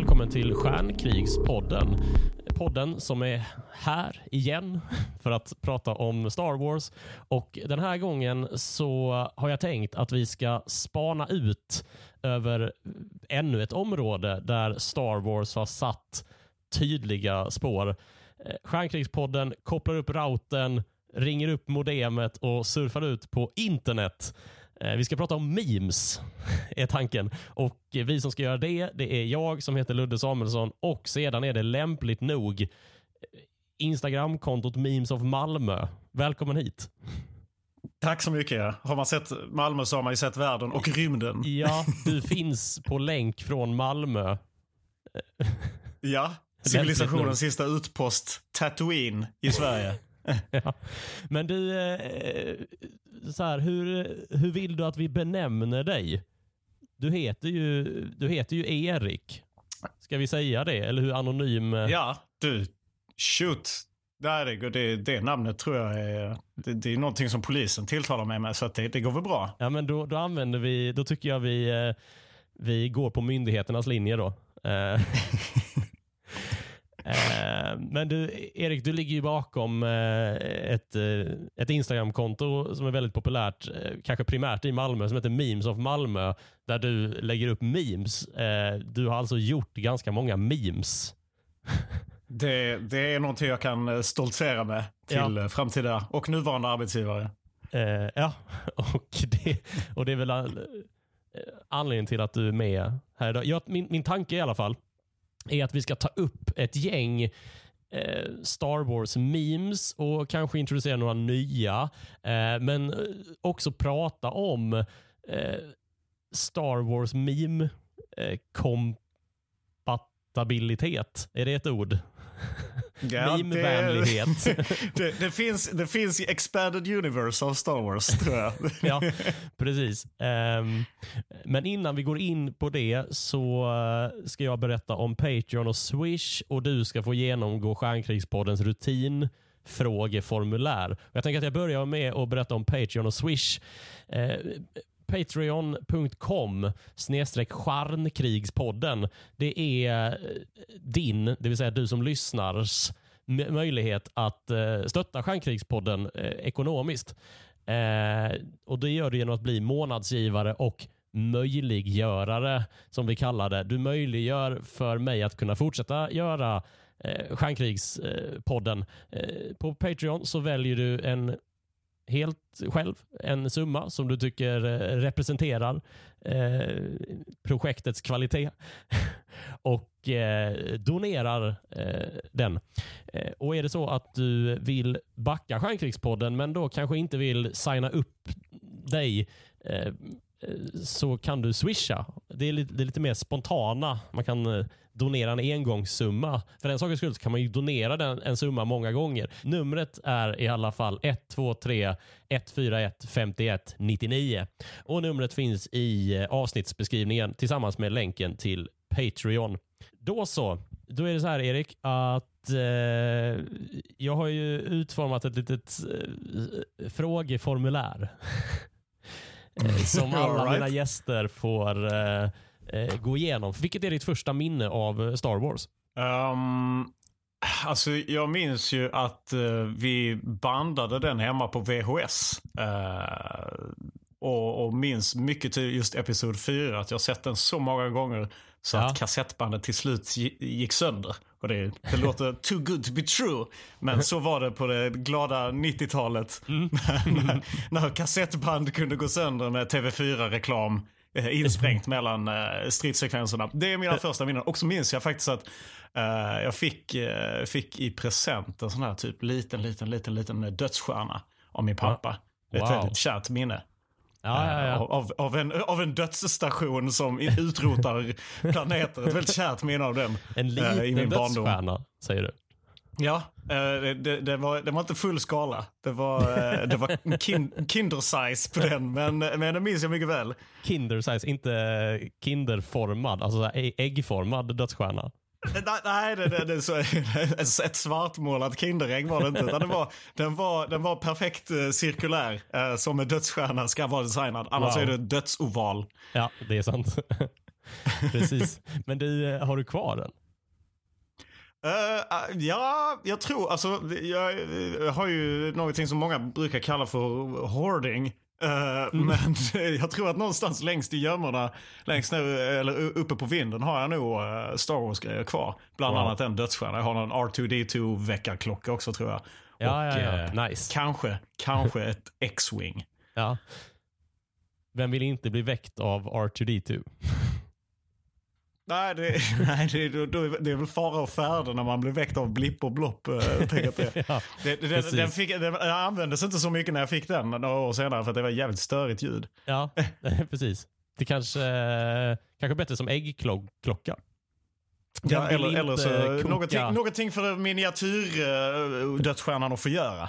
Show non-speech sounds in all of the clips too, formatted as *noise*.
välkommen till Stjärnkrigspodden. Podden som är här igen *laughs* för att prata om Star Wars. Och Den här gången så har jag tänkt att vi ska spana ut över ännu ett område där Star Wars har satt tydliga spår. Eh, Stjärnkrigspodden kopplar upp routern, ringer upp modemet och surfar ut på internet. Eh, vi ska prata om memes, *laughs* är tanken. Och Vi som ska göra det, det är jag som heter Ludde Samuelsson och sedan är det lämpligt nog Instagramkontot Memes of Malmö. Välkommen hit. Tack så mycket. Har man sett Malmö så har man ju sett världen och rymden. Ja, *laughs* du finns på länk från Malmö. Ja, civilisationens sista utpost, Tatooine i Sverige. *laughs* ja. Men du, eh, så här, hur, hur vill du att vi benämner dig? Du heter ju, du heter ju Erik. Ska vi säga det? Eller hur anonym? Ja, du. Shoot. Nej, det, det, det namnet tror jag är, det, det är någonting som polisen tilltalar mig med, så att det, det går väl bra. Ja, men då, då använder vi, då tycker jag vi, eh, vi går på myndigheternas linje då. *laughs* Eh, men du, Erik, du ligger ju bakom eh, ett, eh, ett Instagramkonto som är väldigt populärt, kanske primärt i Malmö, som heter Memes of Malmö, där du lägger upp memes. Du har alltså gjort ganska många memes. *laughs* Det, det är någonting jag kan stoltsera med till ja. framtida och nuvarande arbetsgivare. ja, *laughs* och det, och det är väl anledningen till att du är med här idag. Jag, min, min tanke i alla fall, är att vi ska ta upp ett gäng eh, Star Wars-memes och kanske introducera några nya. Eh, men eh, också prata om eh, Star Wars meme-kompatibilitet. Eh, är det ett ord? Ja, Meme-vänlighet. Det, *laughs* det, det, finns, det finns Expanded Universe av Star Wars, tror jag. *laughs* ja, precis. Um, men innan vi går in på det så uh, ska jag berätta om Patreon och Swish och du ska få genomgå Stjärnkrigspoddens rutin frågeformulär. Jag tänker att jag börjar med att berätta om Patreon och Swish. Uh, patreon.com snedstreck stjärnkrigspodden. Det är eh, din, det vill säga du som lyssnars möjlighet att eh, stötta Stjärnkrigspodden eh, ekonomiskt. Och Det gör du genom att bli månadsgivare och möjliggörare, som vi kallar det. Du möjliggör för mig att kunna fortsätta göra eh, Stjärnkrigspodden. Eh, på Patreon så väljer du en helt själv en summa som du tycker eh, representerar eh, projektets kvalitet *laughs* och eh, donerar eh, den. Eh, och Är det så att du vill backa Stjärnkrigspodden men då kanske inte vill signa upp dig eh, så kan du swisha. Det är, lite, det är lite mer spontana. Man kan donera en engångssumma. För den sakens skull kan man ju donera den, en summa många gånger. Numret är i alla fall 123 141 51 99 och numret finns i eh, avsnittsbeskrivningen tillsammans med länken till Patreon. Då så. Då är det så här Erik att eh, jag har ju utformat ett litet eh, frågeformulär *laughs* som *laughs* alla right. mina gäster får eh, eh, gå igenom. Vilket är ditt första minne av Star Wars? Um, alltså jag minns ju att uh, vi bandade den hemma på VHS. Uh, eh, och, och minns mycket till just Episod 4. Att jag sett den så många gånger så ja. att kassettbandet till slut gick sönder. Och det, det låter *laughs* too good to be true. Men så var det på det glada 90-talet. Mm. *laughs* när, när kassettband kunde gå sönder med TV4-reklam Eh, insprängt mellan uh, stridssekvenserna. Det är mina första minnen. Och så minns jag faktiskt att uh, jag fick, uh, fick i present en sån här typ liten, liten, liten, liten dödsstjärna av min pappa. Wow. Ett väldigt kärt minne. Ja, ja, ja. Av, av, en, av en dödsstation som utrotar *laughs* planeter. Ett väldigt kärt minne av den. En liten dödsstjärna, säger du? Ja, eh, det, det, var, det var inte full skala. Det var, eh, det var kin, kinder-size på den, men, men det minns jag mycket väl. Kinder-size, inte kinderformad, alltså äggformad dödsstjärna? Nej, det, det, det, så, *laughs* ett svartmålat Kinderägg var det inte. Utan det var, den, var, den var perfekt eh, cirkulär, som en dödsstjärna ska vara designad. Annars wow. är det dödsoval. Ja, det är sant. *laughs* Precis. Men du, eh, har du kvar den? Uh, ja, jag tror, alltså jag, jag har ju någonting som många brukar kalla för hoarding. Uh, mm. Men *laughs* jag tror att någonstans längst i gömmorna, längst ner, eller uppe på vinden har jag nog uh, Star Wars-grejer kvar. Bland wow. annat en dödsstjärna. Jag har någon R2D2 väckarklocka också tror jag. Ja, Och, ja, ja. Nice. Kanske, kanske ett X-Wing. *laughs* Ja. Vem vill inte bli väckt av R2D2? Nej, det, *laughs* nej det, det, är väl fara och färde när man blir väckt av blipp och blopp. Äh, det. *laughs* ja, det, det, den, fick, den användes inte så mycket när jag fick den några år senare för att det var jävligt störigt ljud. Ja, *laughs* precis. Det kanske, kanske bättre som äggklocka. Ja, eller, eller så någonting, någonting för miniatyr-dödsstjärnan att få göra.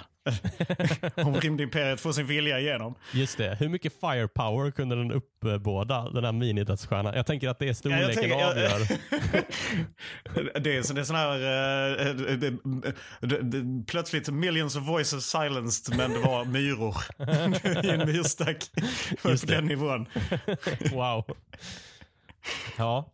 *laughs* Om rymdimperiet får sin vilja igenom. Just det. Hur mycket firepower kunde den uppbåda, den här minidödsstjärnan? Jag tänker att det är storleken ja, tänker, avgör. *laughs* det, är, det är sån här... Uh, plötsligt millions of voices silenced, men det var myror *laughs* i en myrstack. På den nivån. wow. Ja.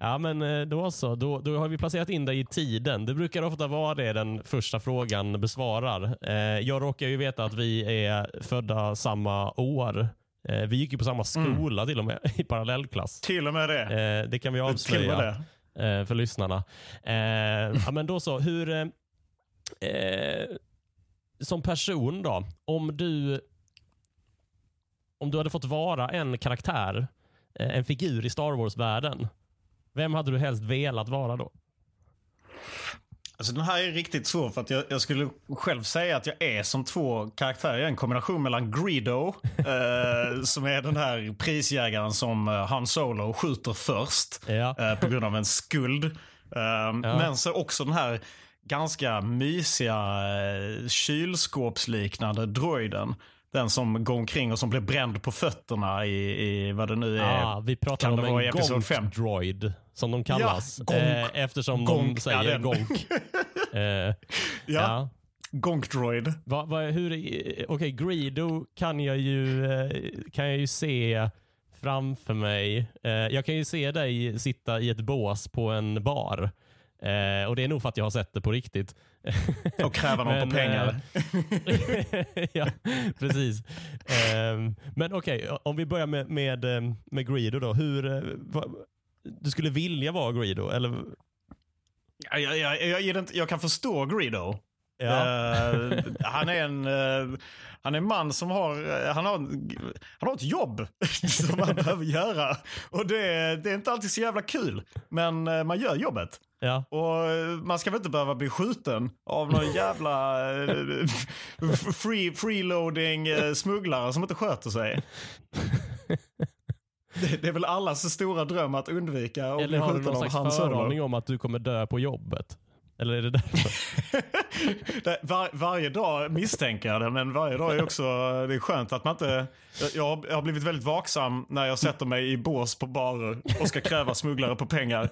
Ja, men eh, då så. Då, då har vi placerat in dig i tiden. Det brukar ofta vara det den första frågan besvarar. Eh, jag råkar ju veta att vi är födda samma år. Eh, vi gick ju på samma mm. skola mm. till och med, *laughs* i parallellklass. Till och med det. Det kan vi avslöja för lyssnarna. Ja, men då så. Hur... Som person då, om du om du hade fått vara en karaktär, en figur i Star Wars-världen, vem hade du helst velat vara då? Alltså den här är riktigt svår för att jag, jag, skulle själv säga att jag är som två karaktärer. Jag är en kombination mellan Greedo, *laughs* eh, som är den här prisjägaren som eh, Han Solo skjuter först ja. eh, på grund av en skuld. Eh, ja. Men så också den här ganska mysiga eh, kylskåpsliknande droiden. Den som går omkring och som blir bränd på fötterna i, i vad det nu är. Ah, vi pratar om en gonk droid som de kallas. Ja, gonk, eh, eftersom gonk, de säger ja, gonk. *laughs* eh, ja. ja. Gonk droid. Va, va, hur, Okej, okay, Greedo kan jag, ju, eh, kan jag ju se framför mig. Eh, jag kan ju se dig sitta i ett bås på en bar. Eh, och Det är nog för att jag har sett det på riktigt. Och kräva någon på *laughs* pengar. Eh, *laughs* ja, precis. Eh, men okej, okay, om vi börjar med, med, eh, med Greedo. Då. Hur, eh, va, du skulle vilja vara Greedo? Eller? Jag, jag, jag, jag, kan förstå Greedo. Ja. Uh, han är en uh, han är en man som har, han har, han har ett jobb *laughs* som han behöver göra. Och det, det är inte alltid så jävla kul. Men uh, man gör jobbet. Ja. Och man ska väl inte behöva bli skjuten av någon *laughs* jävla *laughs* free, freeloading smugglare som inte sköter sig. Det, det, är väl allas stora dröm att undvika att bli skjuten av Eller har du någon slags föraning om att du kommer dö på jobbet? Eller är det därför? *laughs* Var, varje dag misstänker jag det, men varje dag är också det är skönt att man inte... Jag har, jag har blivit väldigt vaksam när jag sätter mig i bås på barer och ska kräva smugglare på pengar.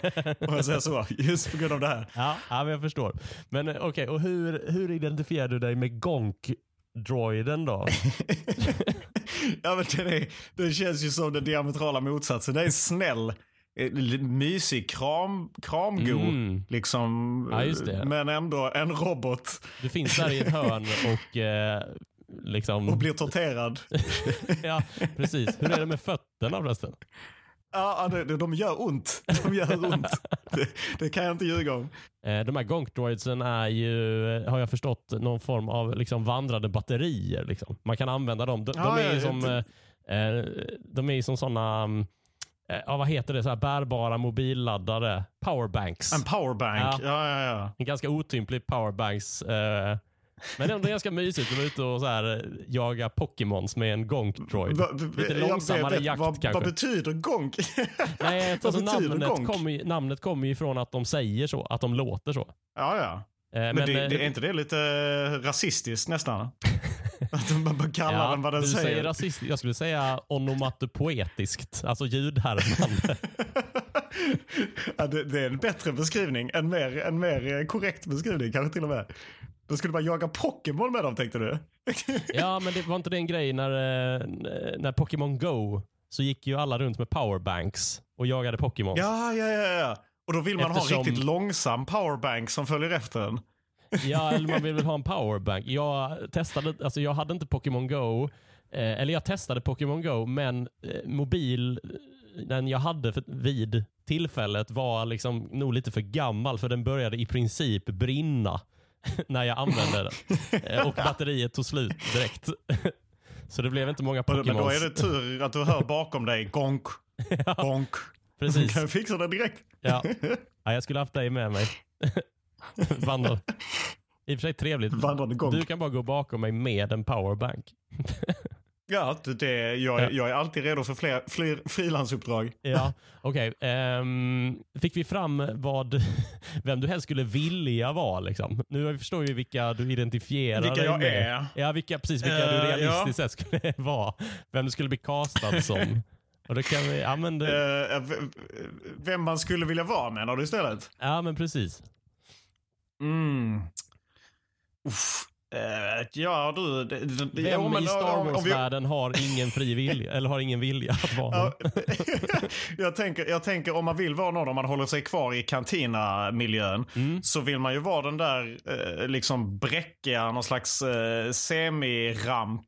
Om jag säger så, just på grund av det här. Ja, ja men jag förstår. Men okej, okay, och hur, hur identifierar du dig med Gonk droiden då? *laughs* ja, men den, är, den känns ju som den diametrala motsatsen. Den är snäll Eh, mysig kram, kramgo. Mm. Liksom, ja, Men ändå en robot. Du finns där i ett hörn och eh, liksom... Och blir torterad. *laughs* ja, precis. Hur är det med fötterna förresten? Ja, de, de gör ont. De gör ont. Det, det kan jag inte ljuga om. Eh, de här gonkdroidsen är ju, har jag förstått, någon form av liksom vandrande batterier. Liksom. Man kan använda dem. De, ja, de är ju som, eh, de är som sådana mm, Eh, ja, vad heter det, så här bärbara mobilladdare. Powerbanks. En powerbank, ja. ja, ja, ja. En ganska otymplig powerbanks. Eh, men ändå ganska mysigt. De är ute och så här, eh, jagar Pokémons med en gonk-droid. Lite långsammare vet, jakt vad, kanske. Vad betyder gonk? *laughs* Nej, alltså namnet? Kommer, namnet kommer ju från att de säger så, att de låter så. Ja, ja. Men, men det, det, är inte det lite rasistiskt nästan? *laughs* Att man kallar ja, den vad den du säger. säger rasist, jag skulle säga onomatopoetiskt, alltså ljudhärmande. *laughs* ja, det, det, är en bättre beskrivning, en mer, en mer korrekt beskrivning kanske till och med. Då skulle man jaga Pokémon med dem tänkte du? ja, men det var inte det en grej när, eh, när Pokémon Go så gick ju alla runt med powerbanks och jagade Pokémon. Ja, ja, ja, ja. Och då vill man Eftersom- ha riktigt långsam powerbank som följer efter en. Ja, *laughs* eller man vill väl ha en powerbank. Jag testade, alltså jag hade inte Pokémon Go, eh, eller jag testade Pokémon Go, men eh, mobil, eh, den jag hade för, vid tillfället var liksom nog lite för gammal för den började i princip brinna *laughs* när jag använde den. Eh, och batteriet tog slut direkt. *laughs* Så det blev inte många Men då Pokémons. är det tur *laughs* att du hör bakom dig gonk, gonk. Precis. Kan fixa det direkt? Ja. ja, jag skulle haft dig med mig. Vandra. I och för sig trevligt. Du kan bara gå bakom mig med en powerbank. Ja, det- jag, Ja. jag är alltid redo för fler, fler frilansuppdrag. Ja, *laughs* okej. Ehm, fick vi fram vad, *laughs* vem du helst skulle vilja vara? Liksom? Nu förstår vi vilka du identifierar Vilka dig jag med. är. Ja, vilka, precis vilka du Eh, realistiskt sett skulle *laughs* vara. Vem du skulle bli castad som. Och då kan vi, ja, men det, v- vem man skulle vilja vara menar du istället? ja, men precis. Mm. Uff. Eh, ja du. Det, Vem ja, men i Star om vi- Wars-världen har ingen fri vilja, *laughs* eller har ingen vilja att vara Ja, någon? *laughs* jag, tänker, jag tänker om man vill vara någon, om man håller sig kvar i kantina-miljön, Mm. så vill man ju vara den där eh, liksom bräckiga, någon slags eh, semiramp,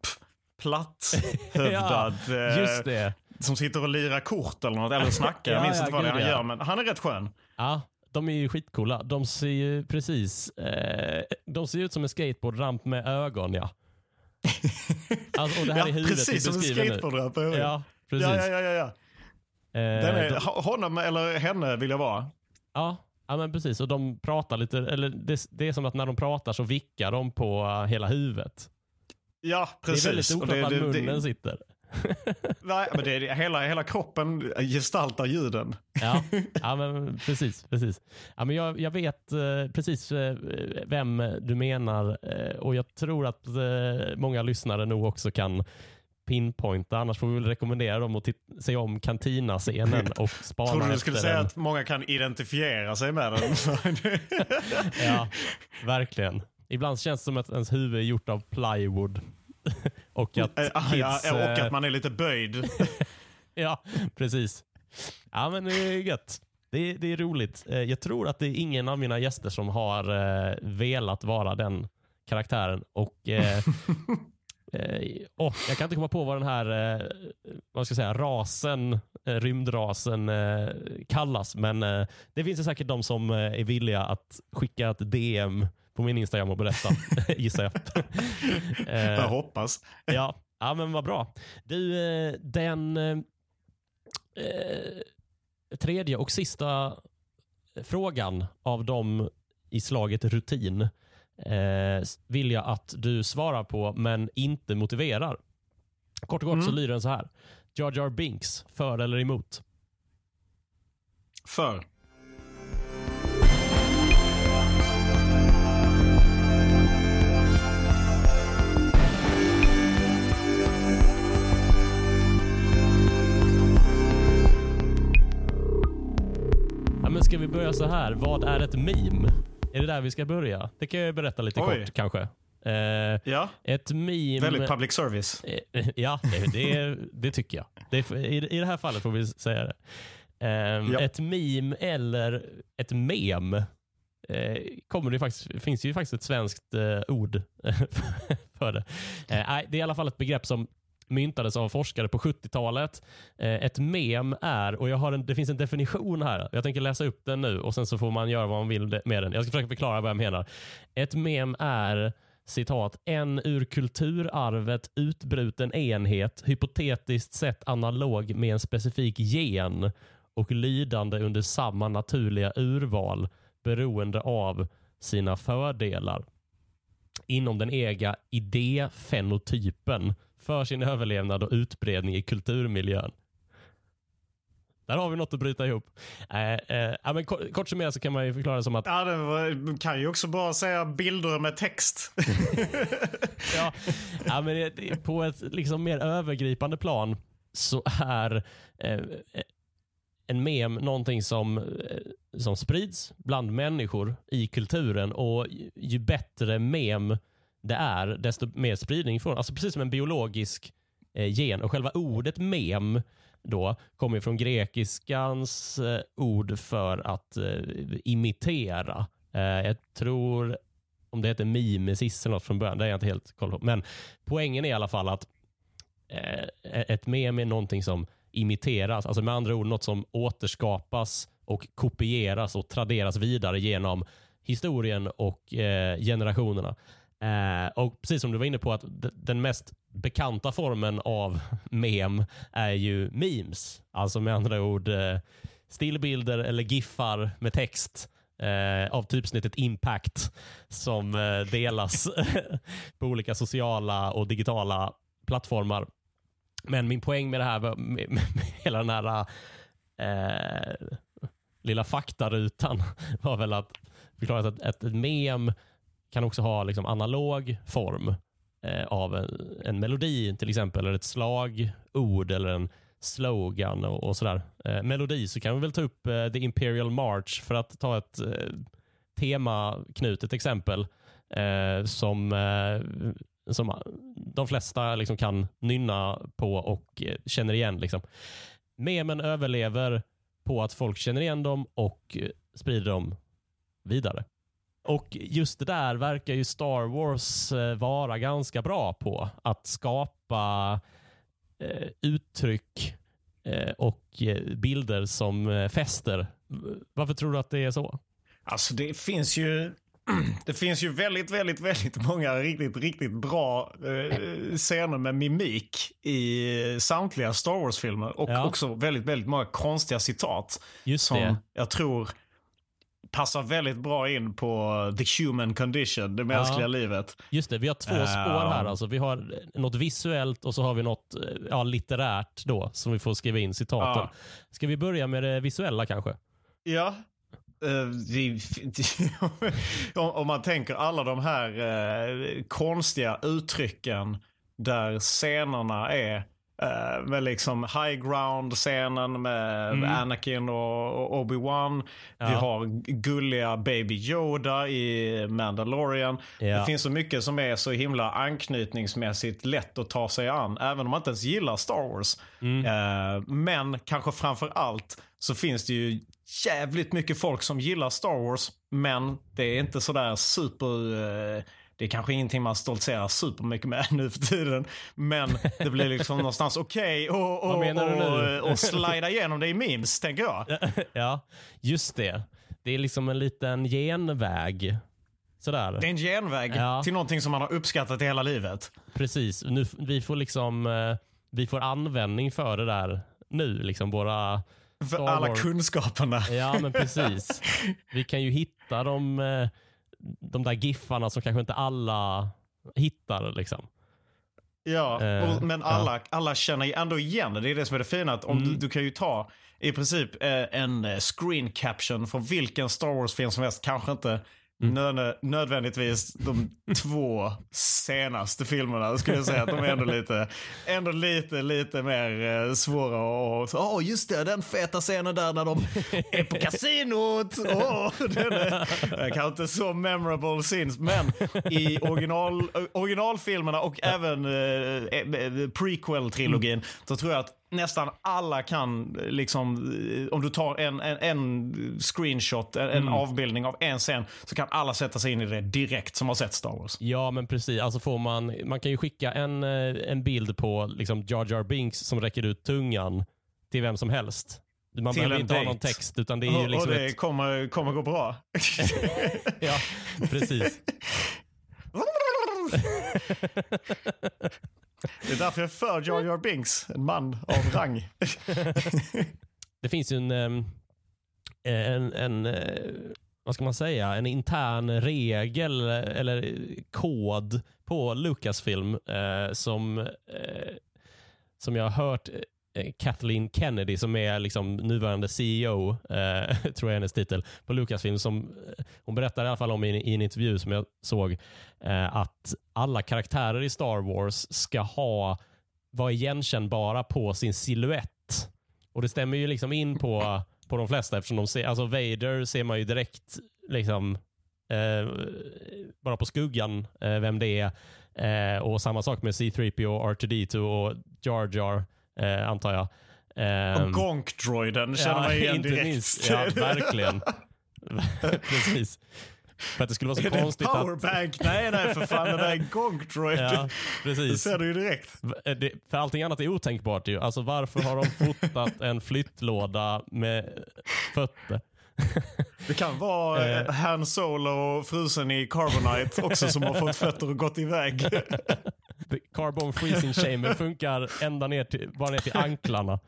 platthövdad, *laughs* eh, Just det. som sitter och lirar kort eller något, eller snackar. Ja, jag minns ja, inte vad det är han ja. gör, men han är rätt skön. Ja, de är ju skitcoola. De ser ju precis, eh, de ser ut som en skateboardramp med ögon ja. *laughs* Alltså, och det här Ja, är huvudet precis som en nu. skateboardramp. Ja, Ja, precis. ja, ja, ja, ja. Eh, Den är, de, ho- Honom eller henne vill jag vara. ja, ja, men precis. Och de pratar lite, eller det, det är som att när de pratar så vickar de på eh, hela huvudet. Ja, precis. Det är väldigt oklart var det- det- munnen sitter. *laughs* Nej, men det är, hela, hela kroppen gestaltar ljuden. Ja, *laughs* ja men precis. precis. Ja, men jag, jag vet eh, precis eh, vem du menar eh, och jag tror att många lyssnare nog också kan pinpointa. Annars får vi väl rekommendera dem att se om Cantina-scenen och *laughs* spana Tror du du efter skulle säga den. att många kan identifiera sig med den? Ja, verkligen. Ibland känns det som att ens huvud är gjort av plywood. *laughs* och att Eh, ah, ja, kids... och eh, att man är lite böjd. *laughs* Ja, precis. Ja, men det är gött. Det är, det är roligt. Eh, Jag tror att det är ingen av mina gäster som har velat vara den karaktären. Och, eh, *laughs* åh, jag kan inte komma på vad den här vad ska jag säga, rasen, rymdrasen kallas. Men det finns säkert de som är villiga att skicka ett DM på min Instagram och berätta, *laughs* gissar jag. *laughs* Eh, Jag hoppas. Ja, ja men vad bra. Du, eh, den eh, tredje och sista frågan av dem i slaget rutin eh, vill jag att du svarar på, men inte motiverar. Kort och gott så Mm. lyder den så här. Jar Jar Binks, för eller emot? För. Ska vi börja så här? Vad är ett meme? Är det där vi ska börja? Det kan jag berätta lite Oj. kort kanske. Eh, Ja, ett meme... väldigt public service. Eh, Ja, det, det, det tycker jag. Det, i, I det här fallet får vi säga det. Ehm, Ja. Ett meme eller ett mem eh, kommer det faktiskt, finns ju faktiskt ett svenskt eh, ord *laughs* för det. Eh, nej, det är i alla fall ett begrepp som myntades av forskare på 70-talet. Eh, ett mem är, och jag har en, det finns en definition här, jag tänker läsa upp den nu och sen så får man göra vad man vill med den. Jag ska försöka förklara vad jag menar. Ett mem är citat, en ur kulturarvet utbruten enhet, hypotetiskt sett analog med en specifik gen och lydande under samma naturliga urval beroende av sina fördelar inom den egna idéfenotypen för sin överlevnad och utbredning i kulturmiljön. Där har vi något att bryta ihop. Eh, eh, ja, men kort, kort summerat så kan man ju förklara som att Ja, det var, kan ju också bara säga bilder med text. *laughs* ja, ja, men det, det, på ett liksom mer övergripande plan så är eh, en mem någonting som, eh, som sprids bland människor i kulturen och ju, ju bättre mem det är, desto mer spridning får. Alltså precis som en biologisk eh, gen. Och själva ordet mem då kommer från grekiskans eh, ord för att eh, imitera. Eh, jag tror om det heter mimesis eller något från början, det är jag inte helt koll på. Men poängen är i alla fall att eh, e-, ett mem är någonting som imiteras, alltså med andra ord något som återskapas och kopieras och traderas vidare genom historien och eh, generationerna. Eh, och Precis som du var inne på, att den mest bekanta formen av *laughs* mem är ju memes. Alltså med andra ord eh, stillbilder eller giffar med text eh, av typsnittet impact som eh, delas *laughs* på olika sociala och digitala plattformar. Men min poäng med det här, med, med, med hela den här eh, lilla faktarutan *laughs* var väl att förklara att ett, ett mem kan också ha liksom analog form eh, av en, en, melodi till exempel, eller ett slagord eller en slogan och, och sådär. Eh, melodi så kan vi väl ta upp eh, The Imperial March för att ta ett eh, temaknutet exempel eh, som, eh, som de flesta liksom kan nynna på och eh, känner igen. Liksom. Memen överlever på att folk känner igen dem och eh, sprider dem vidare. Och just det där verkar ju Star Wars eh, vara ganska bra på. Att skapa eh, uttryck eh, och eh, bilder som eh, fäster. Varför tror du att det är så? Alltså det finns ju *clears throat* det finns ju väldigt, väldigt, väldigt många riktigt, riktigt bra eh, scener med mimik i samtliga Star Wars-filmer. Och ja. också väldigt, väldigt många konstiga citat. Just som det. jag tror passar väldigt bra in på the human condition, det mänskliga ja. livet. Just det, vi har två spår här. Alltså. Vi har något visuellt och så har vi något ja, litterärt då, som vi får skriva in citaten. Ja. Ska vi börja med det visuella kanske? Ja. *laughs* Om man tänker alla de här konstiga uttrycken där scenerna är Uh, med liksom high ground-scenen med mm. Anakin och, Obi-Wan. Ja. Vi har gulliga Baby Yoda i Mandalorian. Ja. Det finns så mycket som är så himla anknytningsmässigt lätt att ta sig an. Även om man inte ens gillar Star Wars. Mm. Uh, men kanske framför allt så finns det ju jävligt mycket folk som gillar Star Wars. Men det är inte sådär super... Uh, det är kanske ingenting man stoltserar supermycket med *laughs* nu för tiden. Men det blir liksom någonstans okej okay och, och, och, och *laughs* slida igenom det i memes, tänker jag. *laughs* Ja, just det. Det är liksom en liten genväg. Sådär. Det är en genväg ja. till någonting som man har uppskattat i hela livet. Precis. Nu, vi, får liksom, eh, vi får användning för det där nu. Liksom våra för alla kunskaperna. Ja, men precis. Vi kan ju hitta dem eh, de där giffarna som kanske inte alla hittar. Liksom. Ja, uh, men alla, alla känner ändå igen det. Det är det som är det fina. Att om mm. du, du, kan ju ta i princip eh, en eh, screen caption från vilken Star Wars-film som helst. Kanske inte Mm. Nö nödvändigtvis de *laughs* två senaste filmerna skulle jag säga att de är ändå lite, ändå lite, lite mer eh, svåra och åh oh, just det, den feta scenen där när de är på kasinot. Oh, *laughs* den är, kanske inte så memorable scenes, men i original, originalfilmerna och även eh, eh prequel-trilogin mm. så tror jag att nästan alla kan, liksom, om du tar en, en, en screenshot, en, mm. avbildning av en scen, så kan alla sätta sig in i det direkt som har sett Star Wars. Ja, men precis. Alltså får man, man kan ju skicka en, eh, en bild på liksom Jar Jar Binks som räcker ut tungan till vem som helst. Man behöver inte date. ha någon text, utan det är ju liksom Och det ett... kommer, kommer gå bra. *laughs* ja, precis. *laughs* Det är därför jag är för Jar Jar Binks, en man av rang. *laughs* det finns ju en, ehm, en, en, eh, vad ska man säga, en intern regel eller kod på Lucasfilm eh, som, eh, som jag har hört Eh, Kathleen Kennedy som är liksom nuvarande CEO, eh, *laughs* tror jag är hennes titel, på Lucasfilm. Som, eh, hon berättar i alla fall om i, i en intervju som jag såg eh, att alla karaktärer i Star Wars ska ha vara igenkännbara på sin siluett. Och det stämmer ju liksom in på, på de flesta eftersom de ser, alltså Vader ser man ju direkt liksom eh, bara på skuggan eh, vem det är. Eh, och samma sak med C3PO, R2D2 och Jar Jar eh, antar jag. Ehm, Och Gonk-droiden känner man igen inte direkt. minst. *laughs* Ja, verkligen. *laughs* Precis. För att det skulle vara så Är det en konstigt att... powerbank? Nej, nej för fan. Det där är en Gonk-droid. Ja, Det precis. ser du ju direkt. V- Det, för allting annat är otänkbart ju. Alltså varför har de fotat en flyttlåda med fötter? *laughs* Det kan vara Eh. eh. Han Solo frusen i Carbonite också som har fått fötter och gått iväg. *laughs* The Carbon freezing chamber funkar ända ner till, bara ner till anklarna.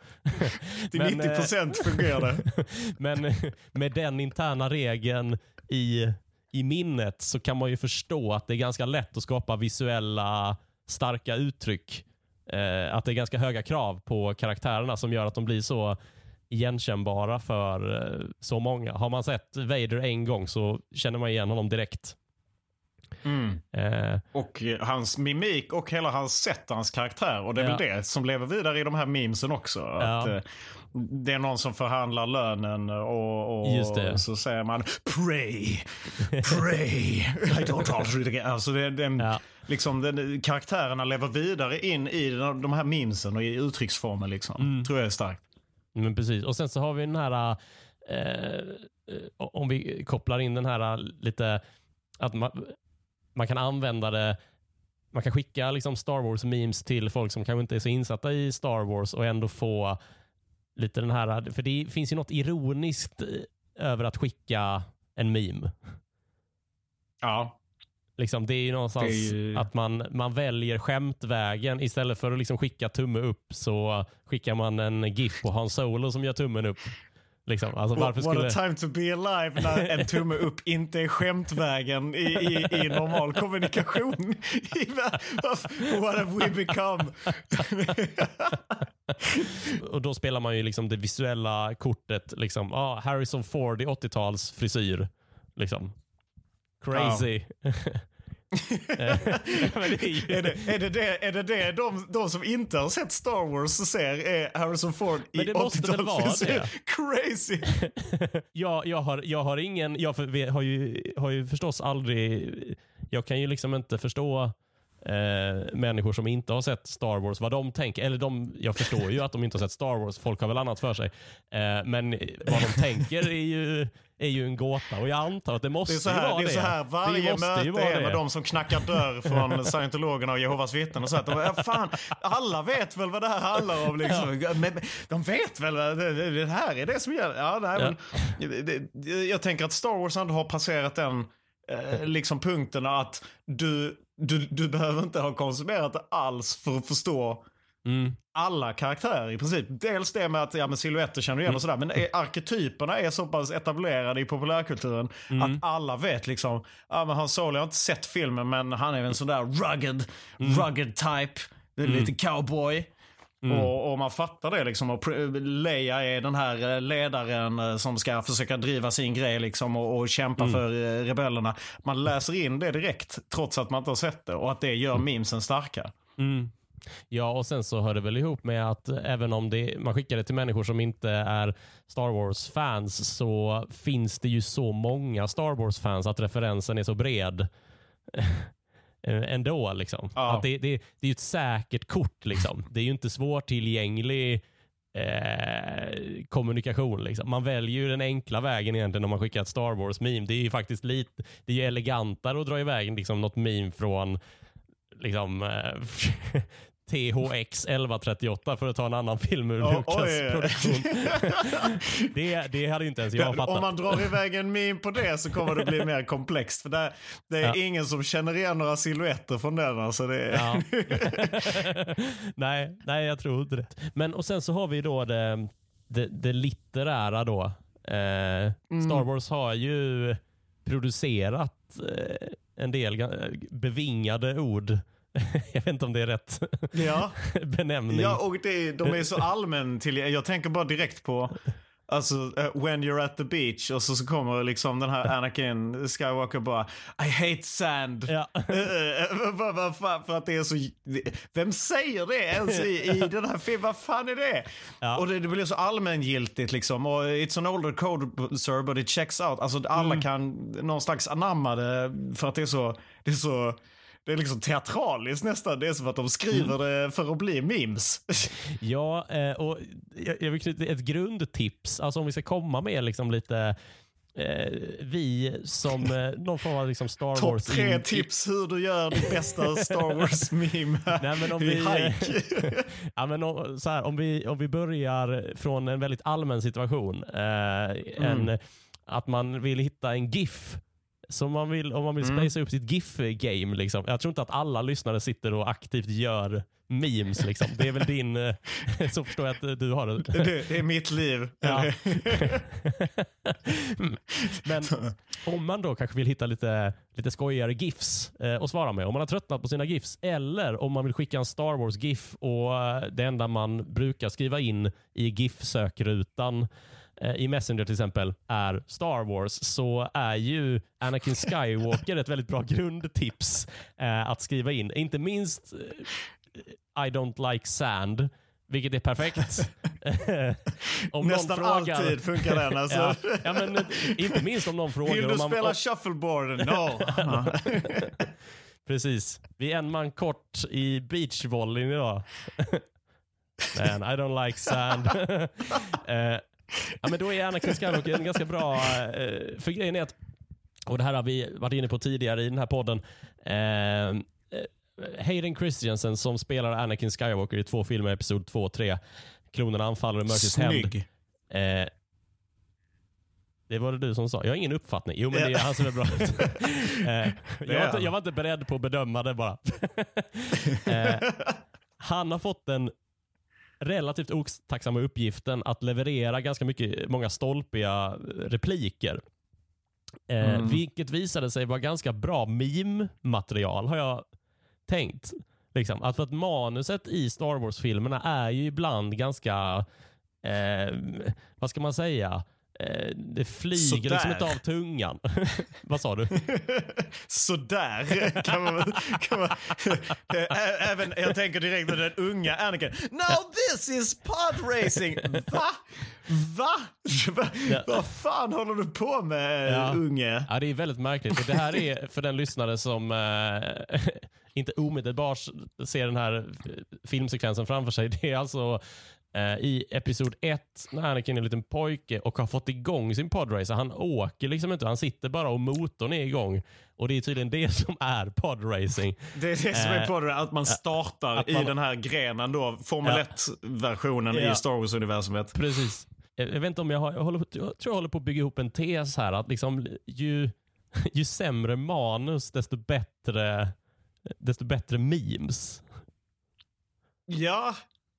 *laughs* Till Men, 90 procent fungerar det. Men med den interna regeln i, i minnet så kan man ju förstå att det är ganska lätt att skapa visuella starka uttryck. Eh, att det är ganska höga krav på karaktärerna som gör att de blir så igenkännbara för eh, så många. Har man sett Vader en gång så känner man igen honom direkt. Mm. Eh, Och eh, hans mimik och hela hans sätt, hans karaktär. Och det är Ja. väl det som lever vidare i de här memesen också. Att, Ja. eh, det är någon som förhandlar lönen och, och så säger man pray, pray. I don't alter it again. Alltså det, den, Ja. liksom, den, karaktärerna lever vidare in i de, de här memesen och i uttrycksformen. Liksom. Mm. Tror jag är starkt. Men precis. Och sen så har vi den här, eh, eh om vi kopplar in den här eh, lite, att man, man kan använda det, man kan skicka liksom Star Wars-memes till folk som kanske inte är så insatta i Star Wars och ändå få lite den här, för det finns ju något ironiskt över att skicka en meme. Ja. Liksom, det är ju någonstans är ju- att man, man väljer skämtvägen. Istället för att liksom skicka tumme upp så skickar man en GIF på Han Solo som gör tummen upp. Liksom. Alltså, What skulle... a time to be alive när en tumme upp inte är skämtvägen i, i, i normal kommunikation. *laughs* What have we become? *laughs* Och då spelar man ju liksom det visuella kortet. Liksom, ah, Harrison Ford i 80-tals frisyr. Liksom. Crazy. *laughs* Det är ju... Är det är det, det, är det, det de, de som inte har sett Star Wars ser är Harrison Ford i Men det måste väl vara 80-talsfrisyr? det? *laughs* Crazy! *laughs* jag, jag, har, jag har ingen, jag har, ju, har ju förstås aldrig, jag kan ju liksom inte förstå eh, människor som inte har sett Star Wars, vad de tänker. Eller de, jag förstår ju att de inte har sett Star Wars, folk har väl annat för sig. Eh, men vad de tänker är ju, är ju en gåta och jag antar att det måste Det är så ju här, vara det är det. så här varje möte är med det. de som knackar dörr från *laughs* scientologerna och Jehovas vittnen. Och så att de, ja, fan, alla vet väl vad det här handlar om. Liksom. Men, de vet väl det, det, här är det som gäller. Ja, nej, Ja. Men, jag tänker att Star Wars ändå har passerat den eh, liksom punkten att du, du, du behöver inte ha konsumerat det alls för att förstå Mm. alla karaktärer i princip. Dels det med att ja, men silhuetter känner du igen och sådär. Men är- arketyperna är så pass etablerade i populärkulturen att alla vet liksom. Ja, men Han Solo, jag har inte sett filmen men han är en sån där rugged, rugged type. Lite cowboy. Och, och man fattar det liksom. Och Leia är den här eh, ledaren eh, som ska försöka driva sin grej liksom och, och kämpa för eh, rebellerna. Man läser in det direkt trots att man inte har sett det och att det gör memesen starka. Mm. Ja, och sen så hör det väl ihop med att även om det, man skickar det till människor som inte är Star Wars-fans så finns det ju så många Star Wars-fans att referensen är så bred *laughs* ändå. Liksom. Ja. Att det, det, det är ju ett säkert kort. Liksom. Det är ju inte svårtillgänglig eh, kommunikation. Liksom. Man väljer ju den enkla vägen egentligen om man skickar ett Star Wars-meme. Det är ju faktiskt lite det är ju elegantare att dra iväg liksom, något meme från liksom, eh, THX 1138 för att ta en annan film ur Ja, Lucas oj. produktion. *laughs* det, det hade inte ens jag fattat. Om man drar iväg en meme på det så kommer det bli mer komplext. För det, det är Ja. ingen som känner igen några silhuetter från den. Alltså det, Ja. *laughs* nej, nej, jag tror inte det. Men och sen så har vi då det, det, det litterära då. Eh, Star Wars har ju producerat eh, en del ga- bevingade ord. *laughs* jag vet inte om det är rätt ja. *laughs* benämning. ja, och det, de är så allmän till Jag tänker bara direkt på Alltså, eh, when you're at the beach och så, så kommer liksom den här Anakin Skywalker bara I hate sand. Ja. *laughs* Eh, eh, för att det är så... Vem säger det ens i, i den här filmen? Vad fan är det? Ja. Och det, det blir så allmängiltigt liksom. Och it's an older code sir but it checks out. Alltså alla Mm. kan någon slags anamma det för att det är så... Det är så det är liksom teatraliskt nästan. Det är som att de skriver Mm. det för att bli memes. *laughs* Ja, eh, och jag vill knyta ett grundtips. Alltså om vi ska komma med liksom lite eh, vi som eh, någon form av liksom Star Topp Wars... tre in- tips hur du gör ditt bästa Star Wars-meme *laughs* Nej, men om vi, *laughs* ja, men om, så här, om, vi, om vi börjar från en väldigt allmän situation. Eh, Mm. en, att man vill hitta en GIF. Så man vill, om man vill Mm. spacea upp sitt GIF-game. Liksom. Jag tror inte att alla lyssnare sitter och aktivt gör memes. Liksom. Det är väl din... eh, *laughs* Så förstår jag att du har det. Det, det är mitt liv. Ja. Eller? *laughs* Men om man då kanske vill hitta lite, lite skojigare GIFs eh, att svara med, om man har tröttnat på sina GIFs, eller om man vill skicka en Star Wars-GIF och eh, det enda man brukar skriva in i GIF-sökrutan eh, i Messenger till exempel är Star Wars, så är ju Anakin *laughs* Skywalker ett väldigt bra grundtips eh, att skriva in. Inte minst eh, I don't like sand, vilket är perfekt. *laughs* om Nästan någon frågar, alltid funkar den. *laughs* Alltså. Ja, ja, men eh, inte minst om någon frågar. Vill du om man, spela shuffleboard? No. Precis. Vi är en man kort i beachvolleyn idag. Man, I don't like sand. Ja, men då är Anakin Skywalker en ganska bra... eh, för grejen är att, och det här har vi varit inne på tidigare i den här podden. Eh, eh, Hayden Christensen som spelar Anakin Skywalker i två filmer, episod 2 och 3. Klonerna anfaller i mörkrets hämnd. Eh, det var det du som sa. Jag har ingen uppfattning. Jo, men det är han som är bra. *laughs* eh, jag, var inte, jag var inte beredd på att bedöma det bara. *laughs* eh, han har fått den relativt otacksamma uppgiften att leverera ganska mycket, många stolpiga repliker. Eh, Mm. Vilket visade sig vara ganska bra meme-material har jag tänkt. Liksom, att för att manuset i Star Wars-filmerna är ju ibland ganska, eh, vad ska man säga, eh, det flyger liksom inte av tungan. *laughs* vad sa du? *laughs* Sådär kan man, kan man *laughs* Även, jag tänker direkt på den unga Anakin. Now this is pod racing! Va? Va? Va? Ja. Vad fan håller du på med Ja. unge? Ja, det är väldigt märkligt. Och det här är för den lyssnare som eh, inte omedelbart ser den här filmsekvensen framför sig. Det är alltså eh, i episod 1 när Anakin är en liten pojke och har fått igång sin podracer. Han åker liksom inte, han sitter bara och motorn är igång. Och det är tydligen det som är podracing. Det är det som är Eh, det, att man startar att man- i den här grenen då, Formel Ja. 1-versionen Ja. i Star Wars-universumet. Precis. Jag vet inte om jag, har, jag, håller, jag tror jag håller på att bygga ihop en tes här. Att liksom, ju, ju sämre manus, desto bättre, desto bättre memes. Ja,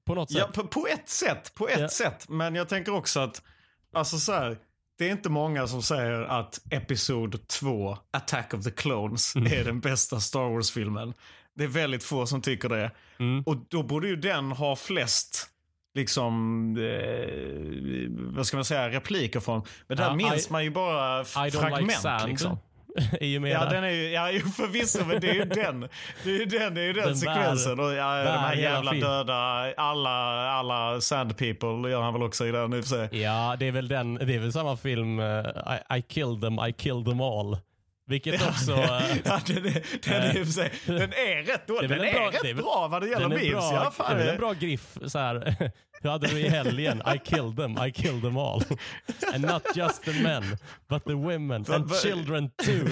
På något sätt. Ja, på, på ett sätt. På ett Ja. sätt. Men jag tänker också att, alltså så här, det är inte många som säger att Episod 2, Attack of the Clones, Mm. är den bästa Star Wars-filmen. Det är väldigt få som tycker det. Mm. Och då borde ju den ha flest, liksom, eh, vad ska man säga, repliker från. Men där Ja, minns I- man ju bara fragment. like sand. liksom. *laughs* är ju med Ja, där. den är ju, ja, förvisso, men det är ju den. Det är ju den, det är den, Den bär- sekvensen. Och ja, de här jävla filmen. döda, alla, alla sand people gör han väl också i den i och för sig. Ja, det är väl, den, det är väl samma film, eh, I, I killed them, I killed them all. Vilket också... eh, *laughs* ja, den, är, den, är, i för sig- den är rätt, då, är den är bra- rätt det är väl- bra vad det gäller memes. bra, Ja, det fan, är väl en bra griff. Så här, *laughs* hur hade du i helgen? I killed them, I killed them all. *laughs* And not just the men, but the women and children too.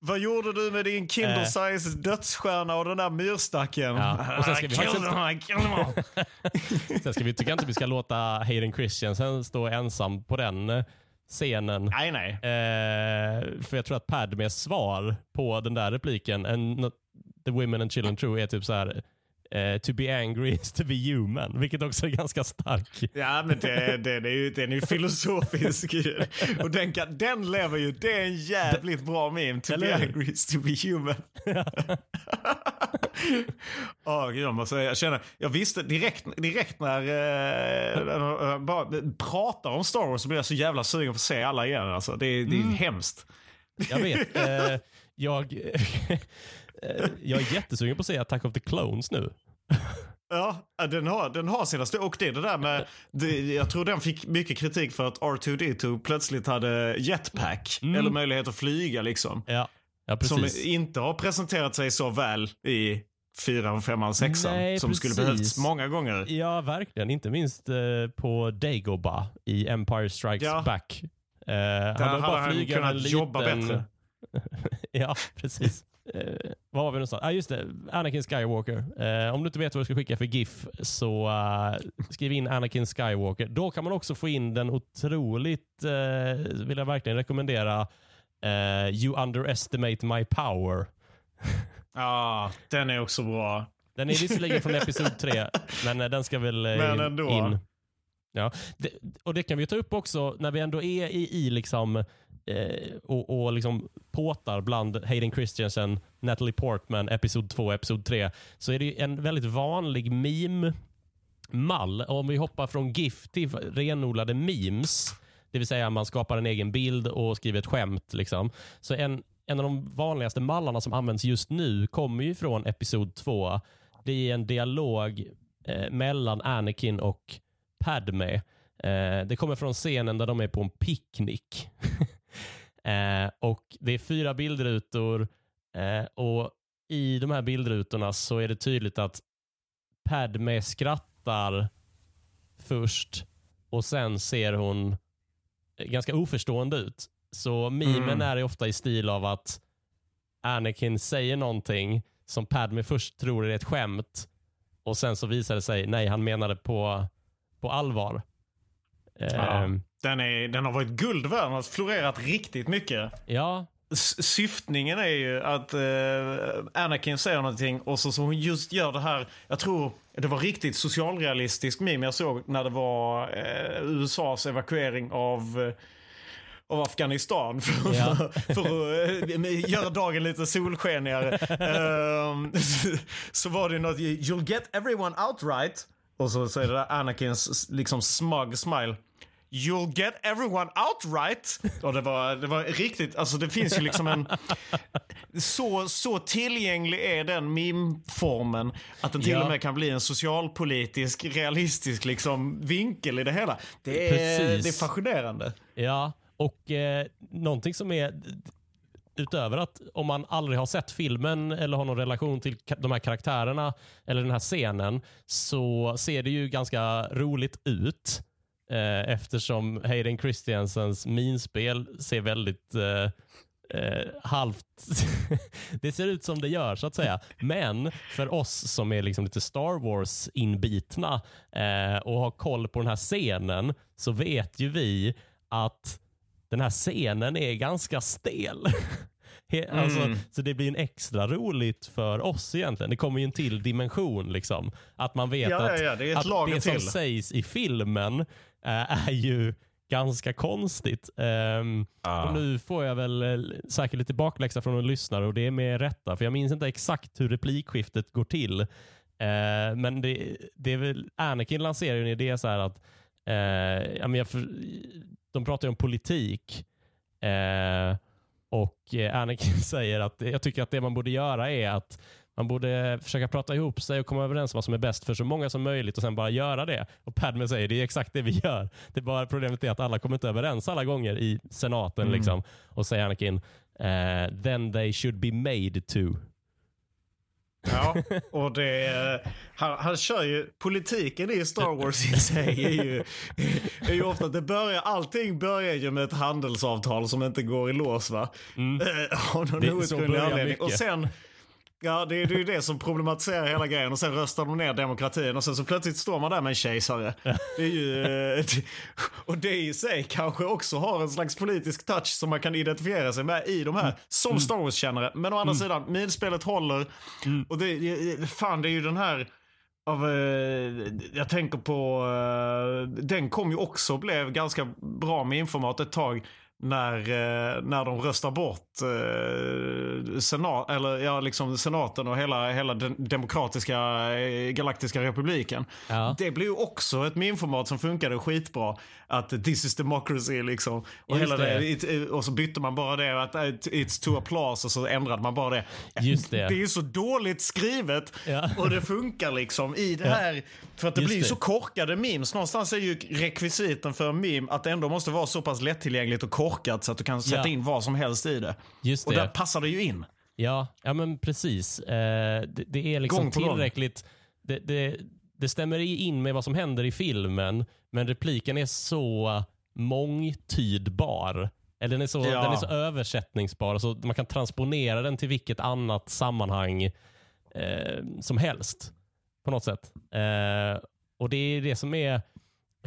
Vad gjorde du med din Kindle Eh. size dödsstjärna och den där myrstacken? Ja, och sen ska I vi killed faktiskt- them, I killed them all. Sen ska vi, tycker jag inte vi ska låta Hayden Christensen stå ensam på den scenen. nej, nej. Eh, för jag tror att Padmes svar på den där repliken, and the women and children true, är typ så här. Eh, to be angry *laughs* is to be human, vilket också är ganska stark. Ja, men det, det, det är ju, den är ju filosofisk. *laughs* Och den, kan, den lever ju. Det är en jävligt bra meme. To be Eller hur? angry is to be human. *laughs* Gud, jag, måste, jag känner, jag visste direkt, direkt när eh, jag bara pratar om Star Wars så blir jag så jävla sugen på att se alla igen. Alltså. Det, är- det är hemskt. Jag vet. Eh, jag, jag är jättesugen på att se Attack of the Clones nu. Ja, den har, den har sina Och det är det där med, det, jag tror den fick mycket kritik för att R2D2 plötsligt hade jetpack. Eller möjlighet att flyga liksom. Ja. Ja, som inte har presenterat sig så väl i fyran, femman, sexan. Nej, som skulle precis. behövts många gånger. Ja, verkligen. Inte minst eh, på Dagobah i Empire Strikes Ja. Back. Eh, Där hade bara han kunnat en jobba liten... bättre. *laughs* ja, precis. Eh, var var vi någonstans? Ah, just det. Anakin Skywalker. Eh, om du inte vet vad du ska skicka för GIF så eh, skriv in Anakin Skywalker. Då kan man också få in den otroligt, eh, vill jag verkligen rekommendera, eh, You underestimate my power. *laughs* Ja, den är också bra. Den är visserligen från episod 3, *laughs* men eh, den ska väl eh, Men ändå. in. Ja. Det, och Det kan vi ta upp också när vi ändå är i, i liksom, eh, och, och liksom påtar bland Hayden Christensen, Natalie Portman, episod 2 och episod 3, så är det ju en väldigt vanlig meme mall. Om vi hoppar från GIF till renodlade memes, det vill säga man skapar en egen bild och skriver ett skämt. Liksom. Så en, en av de vanligaste mallarna som används just nu kommer ju från episod 2. Det är en dialog eh, mellan Anakin och Padme. Eh, det kommer från scenen där de är på en picknick. *laughs* eh, och Det är fyra bildrutor eh, och i de här bildrutorna så är det tydligt att Padme skrattar först och sen ser hon ganska oförstående ut. Så memen Mm. är ofta i stil av att Anakin säger någonting som Padme först tror är ett skämt och sen så visar det sig, nej han menade på, på allvar. Ja. Ehm, Den, är, den har varit guld värd. Den har florerat riktigt mycket. ja, S- syftningen är ju att eh, Anakin säger någonting och så, så hon just gör det här. Jag tror det var riktigt socialrealistisk meme jag såg när det var eh, USAs evakuering av eh, av Afghanistan *laughs* för, Ja. för att eh, göra dagen lite solskenigare. *laughs* Ehm, så var det något, you'll get everyone outright. Och så, så är det där Anakins liksom smug smile. You'll get everyone outright. *laughs* Och det var, det var riktigt, alltså det finns ju liksom en... Så, så tillgänglig är den meme-formen att den till Ja. och med kan bli en socialpolitisk, realistisk liksom vinkel i det hela. Det är, Precis. det är fascinerande. Ja, och eh, någonting som är utöver att om man aldrig har sett filmen eller har någon relation till de här karaktärerna eller den här scenen så ser det ju ganska roligt ut eh, eftersom Hayden Christiansens minspel ser väldigt eh, eh, halvt... *laughs* det ser ut som det gör så att säga. Men för oss som är liksom lite Star Wars-inbitna eh, och har koll på den här scenen så vet ju vi att den här scenen är ganska stel. *laughs* Alltså, Mm. Så det blir en extra roligt för oss egentligen. Det kommer ju en till dimension. Liksom. Att man vet Ja, ja, att, ja, det är ett att det som sägs i filmen är ju ganska konstigt. Ehm, och nu får jag väl eh, säkert lite bakläxa från en lyssnare och det är med rätta. För jag minns inte exakt hur replikskiftet går till. Eh, men det, det är väl, Anakin lanserar ju en idé så här att eh, men jag för, de pratar ju om politik. Eh, och eh, Anakin *laughs* säger att jag tycker att det man borde göra är att man borde försöka prata ihop sig och komma överens om vad som är bäst för så många som möjligt och sen bara göra det. Och Padme säger det är exakt det vi gör. Det bara problemet är att alla kommer inte överens alla gånger i senaten. Mm. Liksom. Och säger Anakin, eh, then they should be made to. Ja, *laughs* och det, han, han kör ju, politiken i Star Wars i sig är ju, är ju ofta, det börjar, allting börjar ju med ett handelsavtal som inte går i lås va? Eh, Av någon Mm. Outgrundlig anledning. mycket. Och sen, ja det, är- det är ju det som problematiserar hela grejen. Och sen röstar de ner demokratin och sen så plötsligt står man där med en kejsare. Det är ju, eh, och det i sig kanske också har en slags politisk touch som man kan identifiera sig med i de här, som Star Wars-kännare. Men å andra sidan, minspelet håller. Och det, det- fan det är ju den här av, eh, jag tänker på, eh, den kom ju också och blev ganska bra med informat ett tag. När, eh, när de röstar bort eh, senat, eller, ja, liksom senaten och hela, hela den demokratiska eh, galaktiska republiken. Ja. Det blev ju också ett minformat som funkade skitbra. Att this is democracy liksom. Och, hela det. det. it- och så bytte man bara det. Att it- it's to applause och så ändrade man bara det. Just det. Det är så dåligt skrivet Ja. och det funkar liksom i det här. För att det Just blir ju det. så korkade memes. Någonstans är ju rekvisiten för en meme att det ändå måste vara så pass lättillgängligt och korkat så att du kan sätta Ja. in vad som helst i det. Just Och det. där passar det ju in. Ja, ja men precis. Eh, det, det är liksom tillräckligt. Det, det, det stämmer in med vad som händer i filmen, men repliken är så mångtydbar. Eller den är så, Ja. den är så översättningsbar, så man kan transponera den till vilket annat sammanhang eh, som helst. På något sätt. Eh, och Det är det som är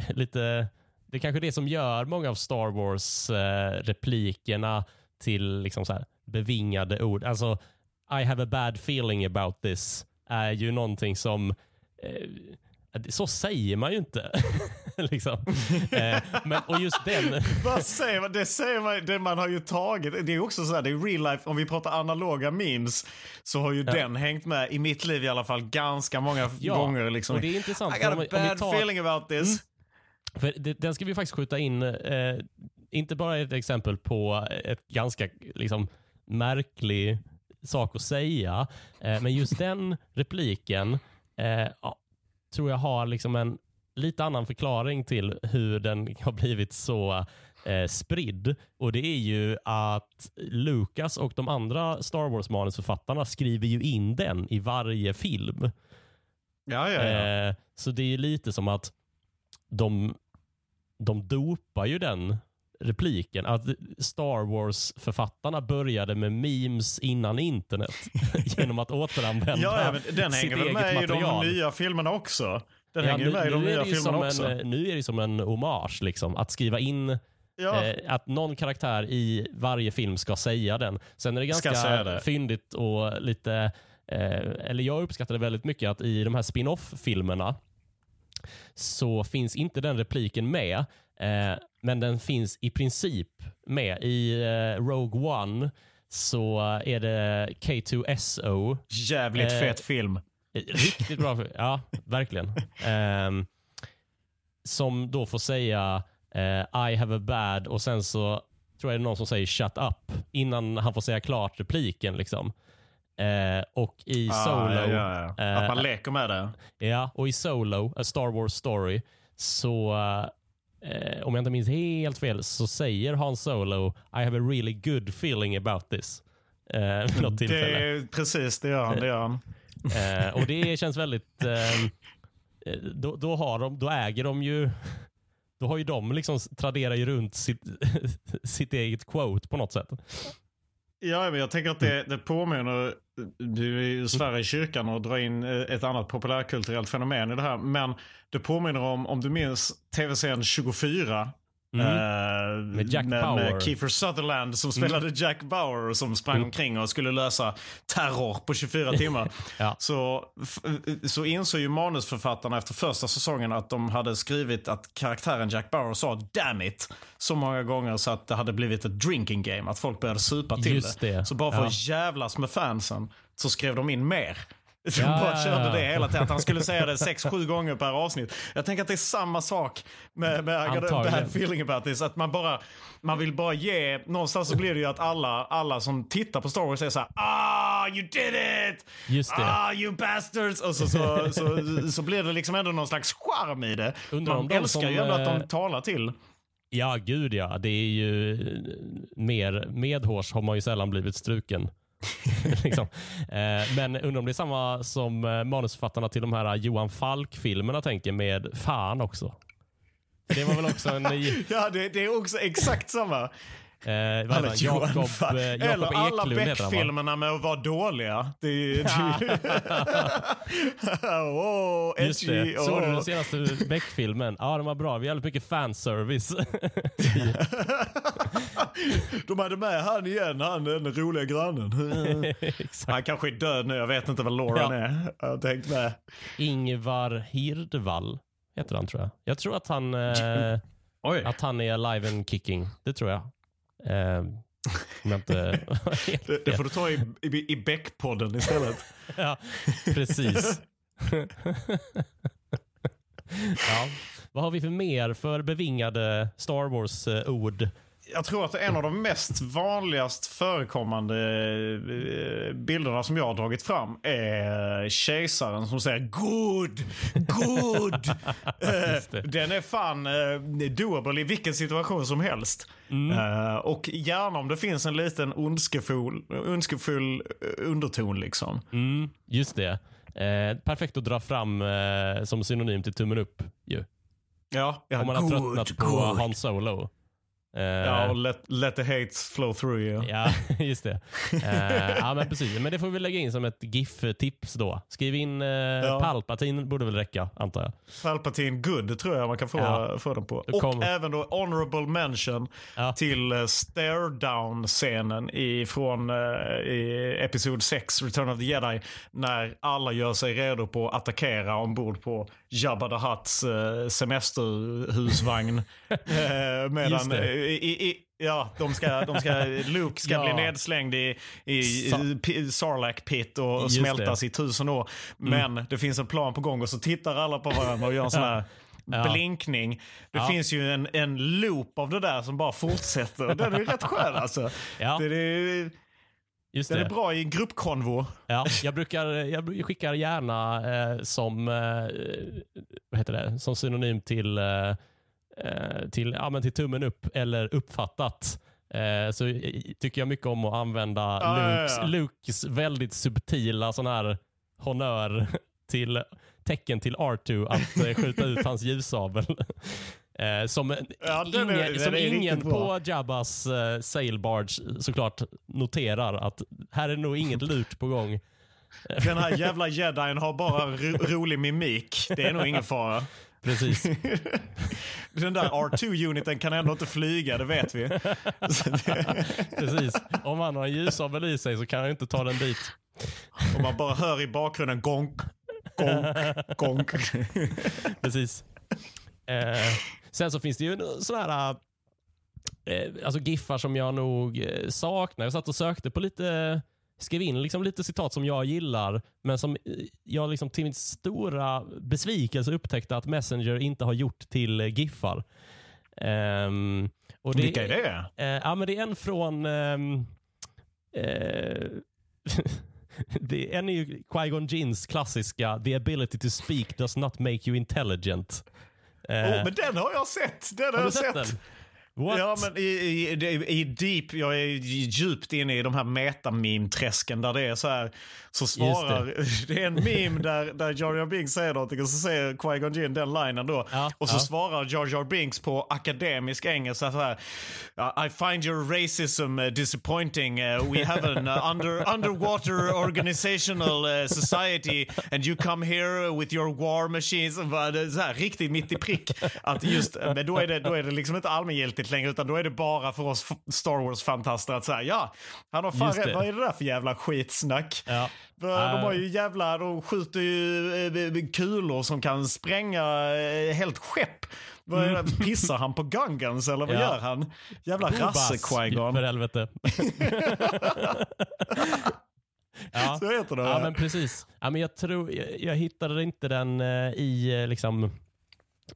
lite... Det är kanske det som gör många av Star Wars-replikerna till liksom så här bevingade ord. Alltså, I have a bad feeling about this är ju någonting som... Eh, så säger man ju inte. *laughs* liksom. eh, men, och just den... *laughs* Vad säger man? Det säger man, det man har ju tagit. Det är också så här, det är real life, om vi pratar analoga memes, så har ju den hängt med, i mitt liv i alla fall, ganska många Ja, gånger. Liksom. och det är intressant. I got a bad tar- feeling about this. För det, den ska vi faktiskt skjuta in, eh, inte bara ett exempel på ett ganska liksom, märklig sak att säga, eh, men just den *laughs* repliken eh, ja, tror jag har liksom en lite annan förklaring till hur den *laughs* har blivit så eh, spridd. Och det är ju att Lucas och de andra Star Wars-manusförfattarna skriver ju in den i varje film. Ja, ja, ja. Eh, så det är ju lite som att de, de dopar ju den repliken. Att Star Wars-författarna började med memes innan internet *laughs* genom att återanvända ja, ja, men den hänger väl med i de nya filmerna också. Den Ja, hänger ju med i de nya det filmerna också. En, eh, nu är det som en hommage, liksom, att skriva in ja. eh, att någon karaktär i varje film ska säga den. Sen är det ganska det. fyndigt och lite, eh, eller jag uppskattade väldigt mycket att i de här spin-off-filmerna så finns inte den repliken med, eh, men den finns i princip med. I eh, Rogue One så är det K2SO Jävligt eh, fet film. Riktigt bra. för- Ja, verkligen. Ehm, som då får säga eh, I have a bad och sen så tror jag det är någon som säger shut up innan han får säga klart repliken. Liksom. Eh, och i Ah, Solo, ja, ja, ja. Att eh, man leker med det. ja, och i Solo, A Star Wars Story, så eh, om jag inte minns helt fel så säger Han Solo I have a really good feeling about this. Eh, något tillfälle. det är, precis, det gör han. Det gör han. Eh, och det känns väldigt... Då, då, har de, då äger de ju... Då har ju de liksom traderar ju runt sitt, *laughs* sitt eget quote på något sätt. Ja, men jag tänker att det, det påminner, du är ju Sverige i kyrkan och drar in eh, ett annat populärkulturellt fenomen i det här. Men det påminner om, om du minns tv-serien 24. Mm. eh, Med Jack med, Bauer. med Kiefer Sutherland som spelade Jack Bauer och som sprang Mm. omkring och skulle lösa terror på 24 *laughs* timmar. Ja. så, så insåg ju manusförfattarna efter första säsongen att de hade skrivit att karaktären Jack Bauer sa damn it så många gånger så att det hade blivit ett drinking game. Att folk började supa till Just det. Så bara för Ja. att jävlas med fansen så skrev de in mer. *laughs* De Ja, bara ja, körde ja. det hela tiden. Att han skulle säga det sex, sju gånger per avsnitt. Jag tänker att det är samma sak med, med I got a Antagligen. bad feeling about this. Att man bara, man vill bara ge, någonstans så blir det ju att alla, alla som tittar på Star Wars säger så här, ah you did it! Just det. Ah you bastards! Och så, så, så, så blir det liksom ändå någon slags charm i det. Undrar om Man de älskar som, ju ändå att de eh, talar till. Ja, gud ja. Det är ju mer medhårs har man ju sällan blivit struken. *laughs* liksom. eh, men undrar om det är samma som eh, manusförfattarna till de här eh, Johan Falk-filmerna tänker med Fan också. Det var väl också en... *laughs* Ja, det, det är också exakt samma. Eh? Johan Jakob, eh, Eller Jakob alla han va? Beck-filmerna med att vara dåliga. Det är *laughs* Åh, Just edgy. det. Såg du den senaste Beck-filmen? Ja, den var bra. Vi har jävligt mycket fanservice. *laughs* De hade med han igen, han den roliga grannen. *laughs* Han kanske är död nu, jag vet inte vad Lauren Ja. är. Jag har tänkt med. Ingvar Hirdvall heter han tror jag. Jag tror att han, eh, att han är alive and kicking. Det tror jag. Eh, inte *laughs* Det, det får du ta i, i, i Beck-podden istället. *laughs* Ja, precis. *laughs* ja. Vad har vi för mer för bevingade Star Wars-ord? Jag tror att en av de mest vanligast förekommande eh, bilderna som jag har dragit fram är kejsaren som säger good, good. *laughs* Eh, Den är fan eh, doable i vilken situation som helst. Eh, Och gärna om det finns en liten ondskefull, ondskefull underton liksom. Mm, just det. Eh, perfekt att dra fram eh, som synonym till tummen upp. Ju. Ja, ja Om man har good, tröttnat på good. Han Solo. Eh, Ja, och let, let the hate flow through you. Ja, *laughs* just det. Eh, ja, men precis. Men det får vi lägga in som ett GIF-tips då. Skriv in uh, Palpatine, borde väl räcka, antar jag. Palpatine good tror jag man kan få, Ja. få den på. Och kom- även då honorable mention Ja. till uh, stare down-scenen från uh, i Episod 6, Return of the Jedi. När alla gör sig redo på att attackera ombord på Jabba the Hutts uh, semesterhusvagn. *laughs* Just medan det. uh, i, i, Ja, de ska, de ska, Luke ska *laughs* Ja. bli nedslängd i, i P- Sarlacc pit och, och smältas det. i tusen år. Men det finns en plan på gång och så tittar alla på varandra och gör en sån *laughs* här Ja. blinkning. Det Ja. finns ju en, en loop av det där som bara fortsätter. Den är rätt skön alltså. Ja. Den, är, Just den det. är bra i gruppkonvo. Ja, jag, brukar, jag skickar gärna eh, som, eh, vad heter det? som synonym till, eh, eh, till, ja, men till tummen upp eller uppfattat. Eh, så tycker jag mycket om att använda Ja, ja, Lukes, ja. Lukes väldigt subtila sån här honör *laughs* till tecken till R2 att eh, skjuta ut hans ljussabel. *laughs* Eh, som Ja, den är- ingen, den som ingen på Jabbas eh, sailbarge såklart noterar att här är nog inget lurt på gång. *laughs* Den här jävla jedin har bara ro, rolig mimik. Det är nog ingen fara. Precis. *laughs* Den där R2-uniten kan ändå inte flyga, det vet vi. Det, *laughs* Precis. Om han har en ljussabel i sig så kan han inte ta den dit. och man bara hör i bakgrunden gonk, gonk, gonk. Precis. Eh, sen så finns det ju sådana här eh, alltså giffar som jag nog eh, saknar. Jag satt och sökte på lite, skrev in liksom lite citat som jag gillar, men som eh, jag liksom till min stora besvikelse upptäckte att Messenger inte har gjort till eh, giffar. Ehm, och det, Vilka är det? Eh, ja, men det är en från... ehm, eh, *laughs* det, en är ju Qui-Gon Jinns klassiska “The ability to speak does not make you intelligent”. Eh, Oh, men den har jag sett! Den har, har jag sett sett. What? Ja, men i, i, i, deep, jag är djupt inne i de här metameme-träsken där det är så här, så svarar, *laughs* det. är en meme där, där Jar Jar Binks säger någonting och så säger Qui-Gon Jinn den linen då. Ja, och så ja. svarar Jar Jar Binks på akademisk engelska så här, I find your racism uh, disappointing. Uh, we have an uh, under, underwater organizational society and you come here with your war machines. Det Så här, riktigt mitt i prick. Att just, men då är, det, då är det liksom inte allmängiltigt längre utan då är det bara för oss Star Wars-fantaster att säga ja, han har fan rätt. Vad är det där för jävla skitsnack? Ja. De har ju jävla, de skjuter ju eh, kulor som kan spränga eh, helt skepp. Det? *laughs* Pissar han på Gungans eller vad Mm. Ja. gör han? Jävla Bobas, rasse Qui-Gon. För helvete. *laughs* ja. Så heter det. ja, men precis. Ja, men jag, tror, jag, jag hittade inte den eh, i, eh, liksom,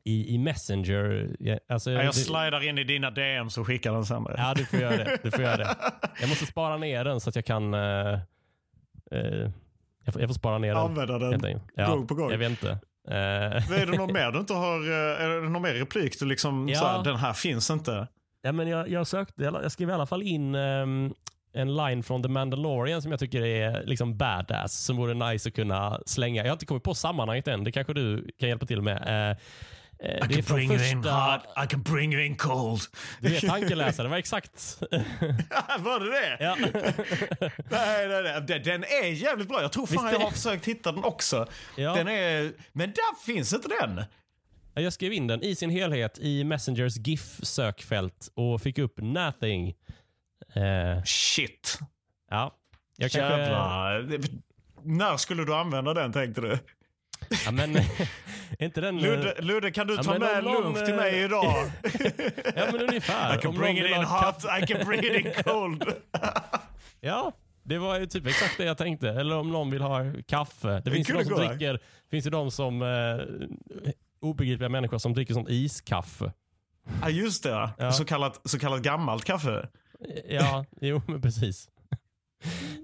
i, i Messenger. Jag, alltså, Ja, jag slidar in i dina DM så skickar den sen. Ja, du får göra det. Du får göra det. *laughs* Jag måste spara ner den så att jag kan... eh, eh, jag, får, jag får spara ner den. Använda den enkelt. gång på gång. Jag vet inte. Eh, Är det något *laughs* mer du inte har? eh, Är det någon mer replik? Du liksom, Ja. så här, den här finns inte. ja, men jag, jag, sökte, jag skrev i alla fall in ehm, en line från The Mandalorian som jag tycker är liksom badass. Som vore nice att kunna slänga. Jag har inte kommit på sammanhanget än. Det kanske du kan hjälpa till med. Eh, det är från första... I can bring you in cold. Du är tankeläsare. Det var exakt. *laughs* Var det det? ja. *laughs* Nej, nej, nej. Den- är jävligt bra. Jag tror fan Visst jag har försökt hitta den också. Ja. Den är, men där finns inte den. Ja, Jag skrev in den i sin helhet i Messengers GIF-sökfält och fick upp nothing. Eh, Shit. ja. Jag kanske, Jävlar. När skulle du använda den tänkte du? Ja, men, *laughs* inte den... eh, Ludde, Ludde kan du Ja, ta med någon, lunch till eh, mig idag? *laughs* Ja, men ungefär. *laughs* I can bring it in hot, I can bring it in cold. Ja, det var ju typ exakt det jag tänkte. Eller om någon vill ha kaffe. Det, finns ju de som gå. dricker, finns ju de som, eh, obegripliga människor som dricker sånt iskaffe. Ja, just det. Ja. Så, kallat, så kallat gammalt kaffe. Ja, jo men precis.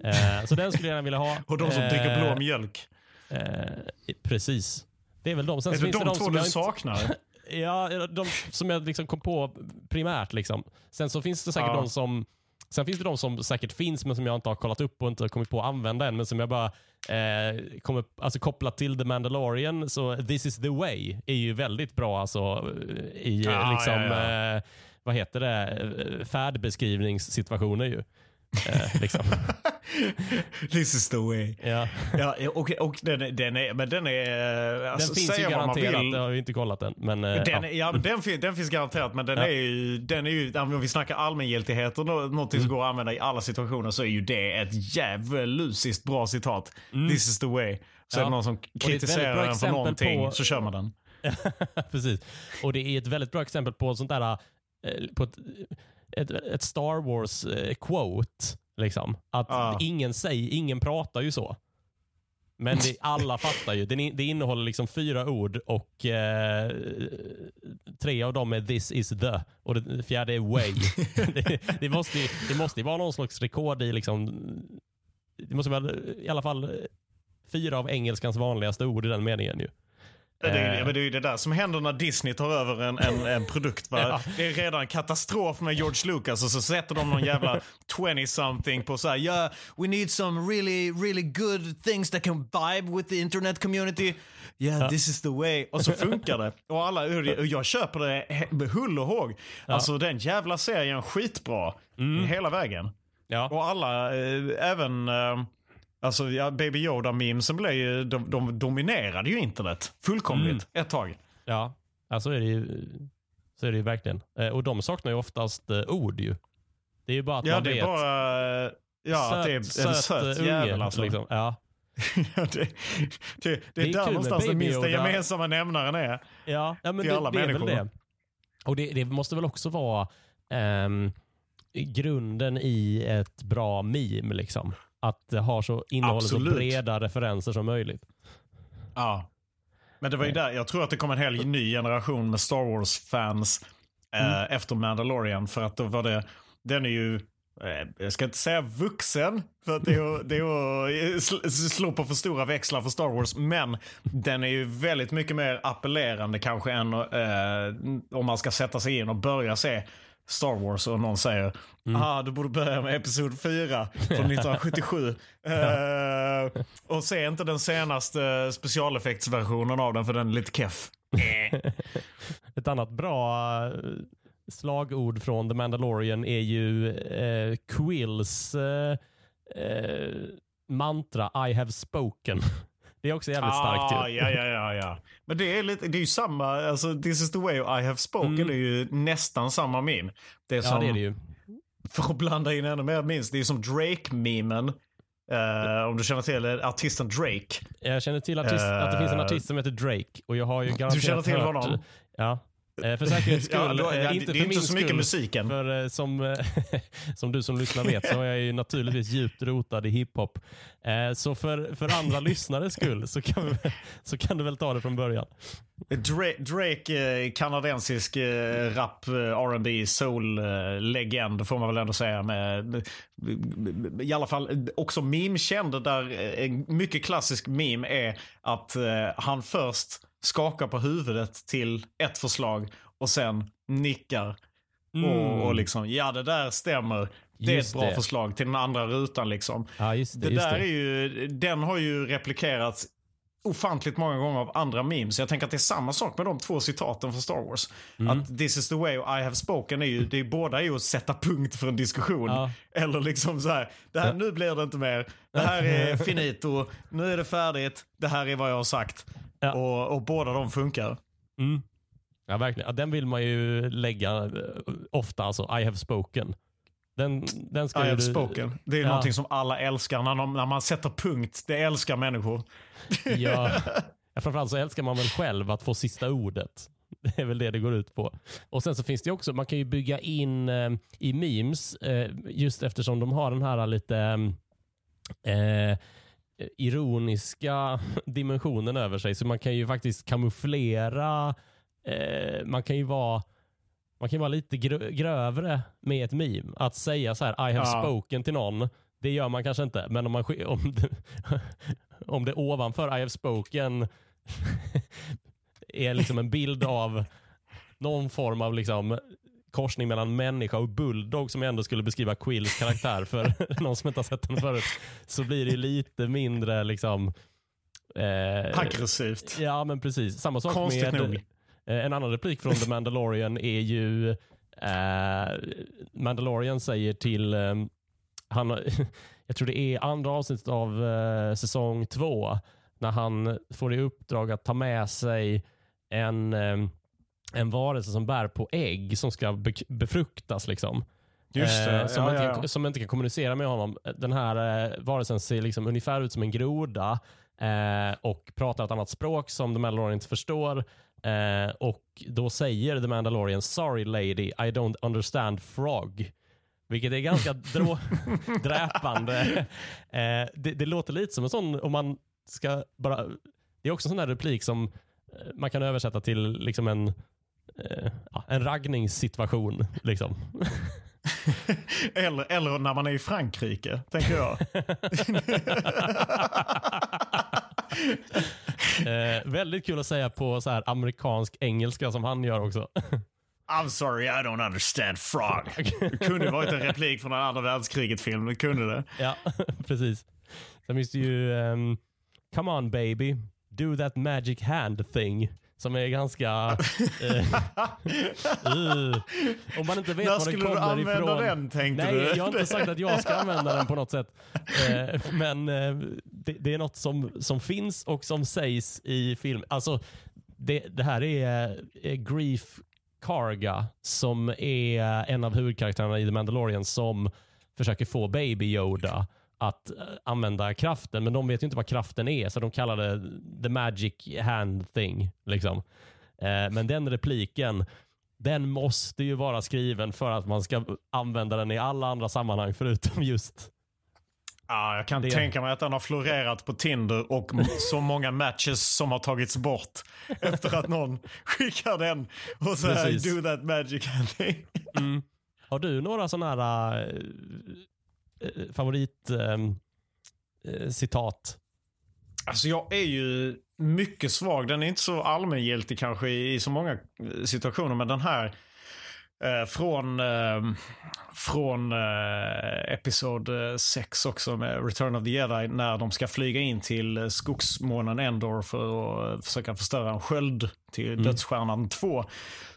Eh, så den skulle jag gärna vilja ha. Och de som dricker Eh, blå mjölk. Eh, precis. Det är väl de. Sen Är det finns de de två som du saknar? *laughs* Ja, de som jag liksom kom på primärt. Liksom. Sen så finns det säkert Ja. de som Sen finns det de som säkert finns men som jag inte har kollat upp och inte har kommit på att använda än. Men som jag bara eh, kommer, alltså kopplat till The Mandalorian. Så This is the way är ju väldigt bra alltså i Ja, liksom, ja, ja. Eh, vad heter det, Eh, färdbeskrivningssituationer ju. Eh, liksom. *laughs* This is the way. ja. Ja, och, och den, den är, men den är... Den Alltså, finns ju garanterat, jag har ju inte kollat den. Men, eh, Den, ja. ja, den, fin- den finns garanterat, men den Ja. är ju, den är ju, om vi snackar allmängiltighet och nå- någonting Mm. som går att använda i alla situationer så är ju det ett djävulusiskt bra citat. This is the way. Så Mm. Ja. är det någon som kritiserar bra en för någonting på- så kör man den. *laughs* Precis. Och det är ett väldigt bra exempel på sånt där, eh, på ett, ett, ett Star Wars eh. Liksom. Att Ja. ingen säger, ingen pratar ju så. Men det, alla fattar ju. Det, det innehåller liksom fyra ord och eh, tre av dem är this is the och det fjärde är way. *laughs* det, det, måste ju, det måste ju vara någon slags rekord i liksom, det måste vara i alla fall eh, fyra av engelskans vanligaste ord i den meningen ju. Det är, Eh. det är ju det där som händer när Disney tar över en, en, en produkt. *laughs* Ja. Det är redan katastrof med George Lucas och så sätter de någon jävla *laughs* 20-something på så här, yeah, we need some really, really good things that can vibe with the internet community. Yeah, this is the way. Och så funkar det. Och, alla, och jag köper det med hull och håg. Alltså den jävla serien skitbra. Hela vägen. Ja. Och alla, eh, även eh, alltså, ja, Baby Yoda-memesen blev ju, de, de dominerade ju internet fullkomligt ett tag. Ja, ja så är det ju, så är det ju verkligen. Eh, och de saknar ju oftast eh, ord ju. Det är ju bara att Ja, man det vet. är bara... Ja, att det är en söt, eh, jävel alltså. Liksom. *laughs* Ja. Ja, det, det, det, Det är är där någonstans den minsta gemensamma nämnaren är. Ja, ja men Till det, alla det är väl det. Och det, det måste väl också vara ehm, grunden i ett bra meme. Liksom. Att det har så, innehåller så breda referenser som möjligt. Ja. Men det var ju där, jag tror att det kom en hel ny generation med Star Wars-fans eh, efter Mandalorian. För att då var det, den är ju, eh, jag ska inte säga vuxen, för att det är, att- det är att sl- slå på för stora växlar för Star Wars. Men den är ju väldigt mycket mer appellerande kanske än eh, om man ska sätta sig in och börja se Star Wars och någon säger ah, du borde börja med Episod 4 från *laughs* 1977. Eh, och se inte den senaste specialeffektsversionen av den för den är lite keff. *laughs* Ett annat bra eh, slagord från The Mandalorian är ju eh, Quills eh, mantra I have spoken. Det är också jävligt starkt ah, ju. ja, ja, ja, ja. Men det är, lite, det är ju samma, alltså this is the way I have spoken Mm. är ju nästan samma meme. Det är Ja, som, det är det ju. för att blanda in ännu mer memes, det är som Drake-memen. Eh, om du känner till artisten Drake. Jag känner till artist, att det finns en Eh, artist som heter Drake och jag har ju garanterat känner till hört, honom? Ja. Eh, För säkerhets *laughs* skull. Ja, då, eh, ja, inte det är inte så mycket skull, musiken. För eh, som, *laughs* som du som lyssnar vet så är jag ju naturligtvis djupt rotad i hiphop. Så för, för andra *laughs* lyssnares skull så kan, vi, så kan du väl ta det från början. Drake, Drake kanadensisk rap, R&B soul-legend får man väl ändå säga. Med, I alla fall också meme-känd där en mycket klassisk meme är att han först skakar på huvudet till ett förslag och sen nickar. Och, och liksom, ja det där stämmer. Det är Mm. Just ett bra det. förslag till den andra rutan liksom. Ja, just det. Det just där det. är ju, den har ju replikerats ofantligt många gånger av andra memes. Jag tänker att det är samma sak med de två citaten från Star Wars. Mm. Att this is the way I have spoken är ju, det är båda är ju att sätta punkt för en diskussion. Ja. Eller liksom så här, det här, nu blir det inte mer. Det här är *laughs* finito, nu är det färdigt, det här är vad jag har sagt. Ja. Och, och båda de funkar. Mm. Ja, verkligen. Ja, den vill man ju lägga eh, ofta, alltså I have spoken. Den, den ska I have du- spoken. Det är Ja. någonting som alla älskar när, de, när man sätter punkt. Det älskar människor. Ja. *laughs* Ja, framförallt så älskar man väl själv att få sista ordet. Det är väl det det går ut på. Och Sen så finns det också, man kan ju bygga in eh, i memes, eh, just eftersom de har den här lite eh, ironiska *laughs* dimensionen över sig. Så man kan ju faktiskt kamouflera, eh, man kan ju vara man kan vara lite grö grövre med ett meme. Att säga så här, I have Ja. spoken till någon, det gör man kanske inte. Men om, man, om, det, *laughs* om det ovanför I have spoken *laughs* är liksom en bild av någon form av liksom korsning mellan människa och bulldog som jag ändå skulle beskriva Quills karaktär för *laughs* *laughs* någon som inte har sett den förut. Så blir det lite mindre liksom eh, Aggressivt. Ja, men precis. Samma sak Konstigt med nog. eh, en annan replik från The Mandalorian är ju eh, Mandalorian säger till eh, han, *laughs* jag tror det är andra avsnittet av eh, säsong två när han får i uppdrag att ta med sig en, eh, en varelse som bär på ägg som ska be befruktas. Liksom. Just det. Eh, som, ja, inte, ja, som inte kan kommunicera med honom. Den här eh, varelsen ser liksom ungefär ut som en groda eh, och pratar ett annat språk som The Mandalorian inte förstår. Eh, och Då säger The Mandalorian “Sorry lady, I don't understand frog”. Vilket är ganska *laughs* drå- dräpande. Eh, det, det låter lite som en sån, om man ska bara... Det är också en sån där replik som eh, man kan översätta till liksom en, ja, en raggningssituation. Liksom. *laughs* Eller, eller när man är i Frankrike, tänker jag. *laughs* Eh, väldigt kul att säga på så här amerikansk engelska som han gör också. *laughs* I'm sorry, I don't understand frog. Det kunde varit en replik från en andra världskriget-film. Det kunde det. ja, precis. Sen finns det ju ehm, Come on baby, do that magic hand thing. Som är ganska... *laughs* eh, *laughs* uh, om man inte vet När var den skulle du kommer använda ifrån. den, tänkte Nej, du? jag har inte sagt att jag ska *laughs* använda den på något sätt. Eh, men eh, det, det är något som, som finns och som sägs i film. Alltså, det, det här är Grief Karga som är en av huvudkaraktärerna i The Mandalorian som försöker få Baby Yoda att eh, använda kraften, men de vet ju inte vad kraften är, så de kallar det the magic hand thing. Liksom. Eh, men den repliken, den måste ju vara skriven för att man ska använda den i alla andra sammanhang förutom just... Ja, jag kan Det- tänka mig att den har florerat på Tinder och så många matches som har tagits bort efter att någon *laughs* skickar den och säger do that magic thing. Har du några sådana här äh, favorit ehm, äh, citat? Alltså jag är ju mycket svag. Den är inte så allmängiltig kanske i, i så många eh, situationer. Men den här eh, från, eh, från eh, episod 6 också med Return of the Jedi när de ska flyga in till eh, skogsmånen Endor för att eh, försöka förstöra en sköld till Dödsstjärnan 2.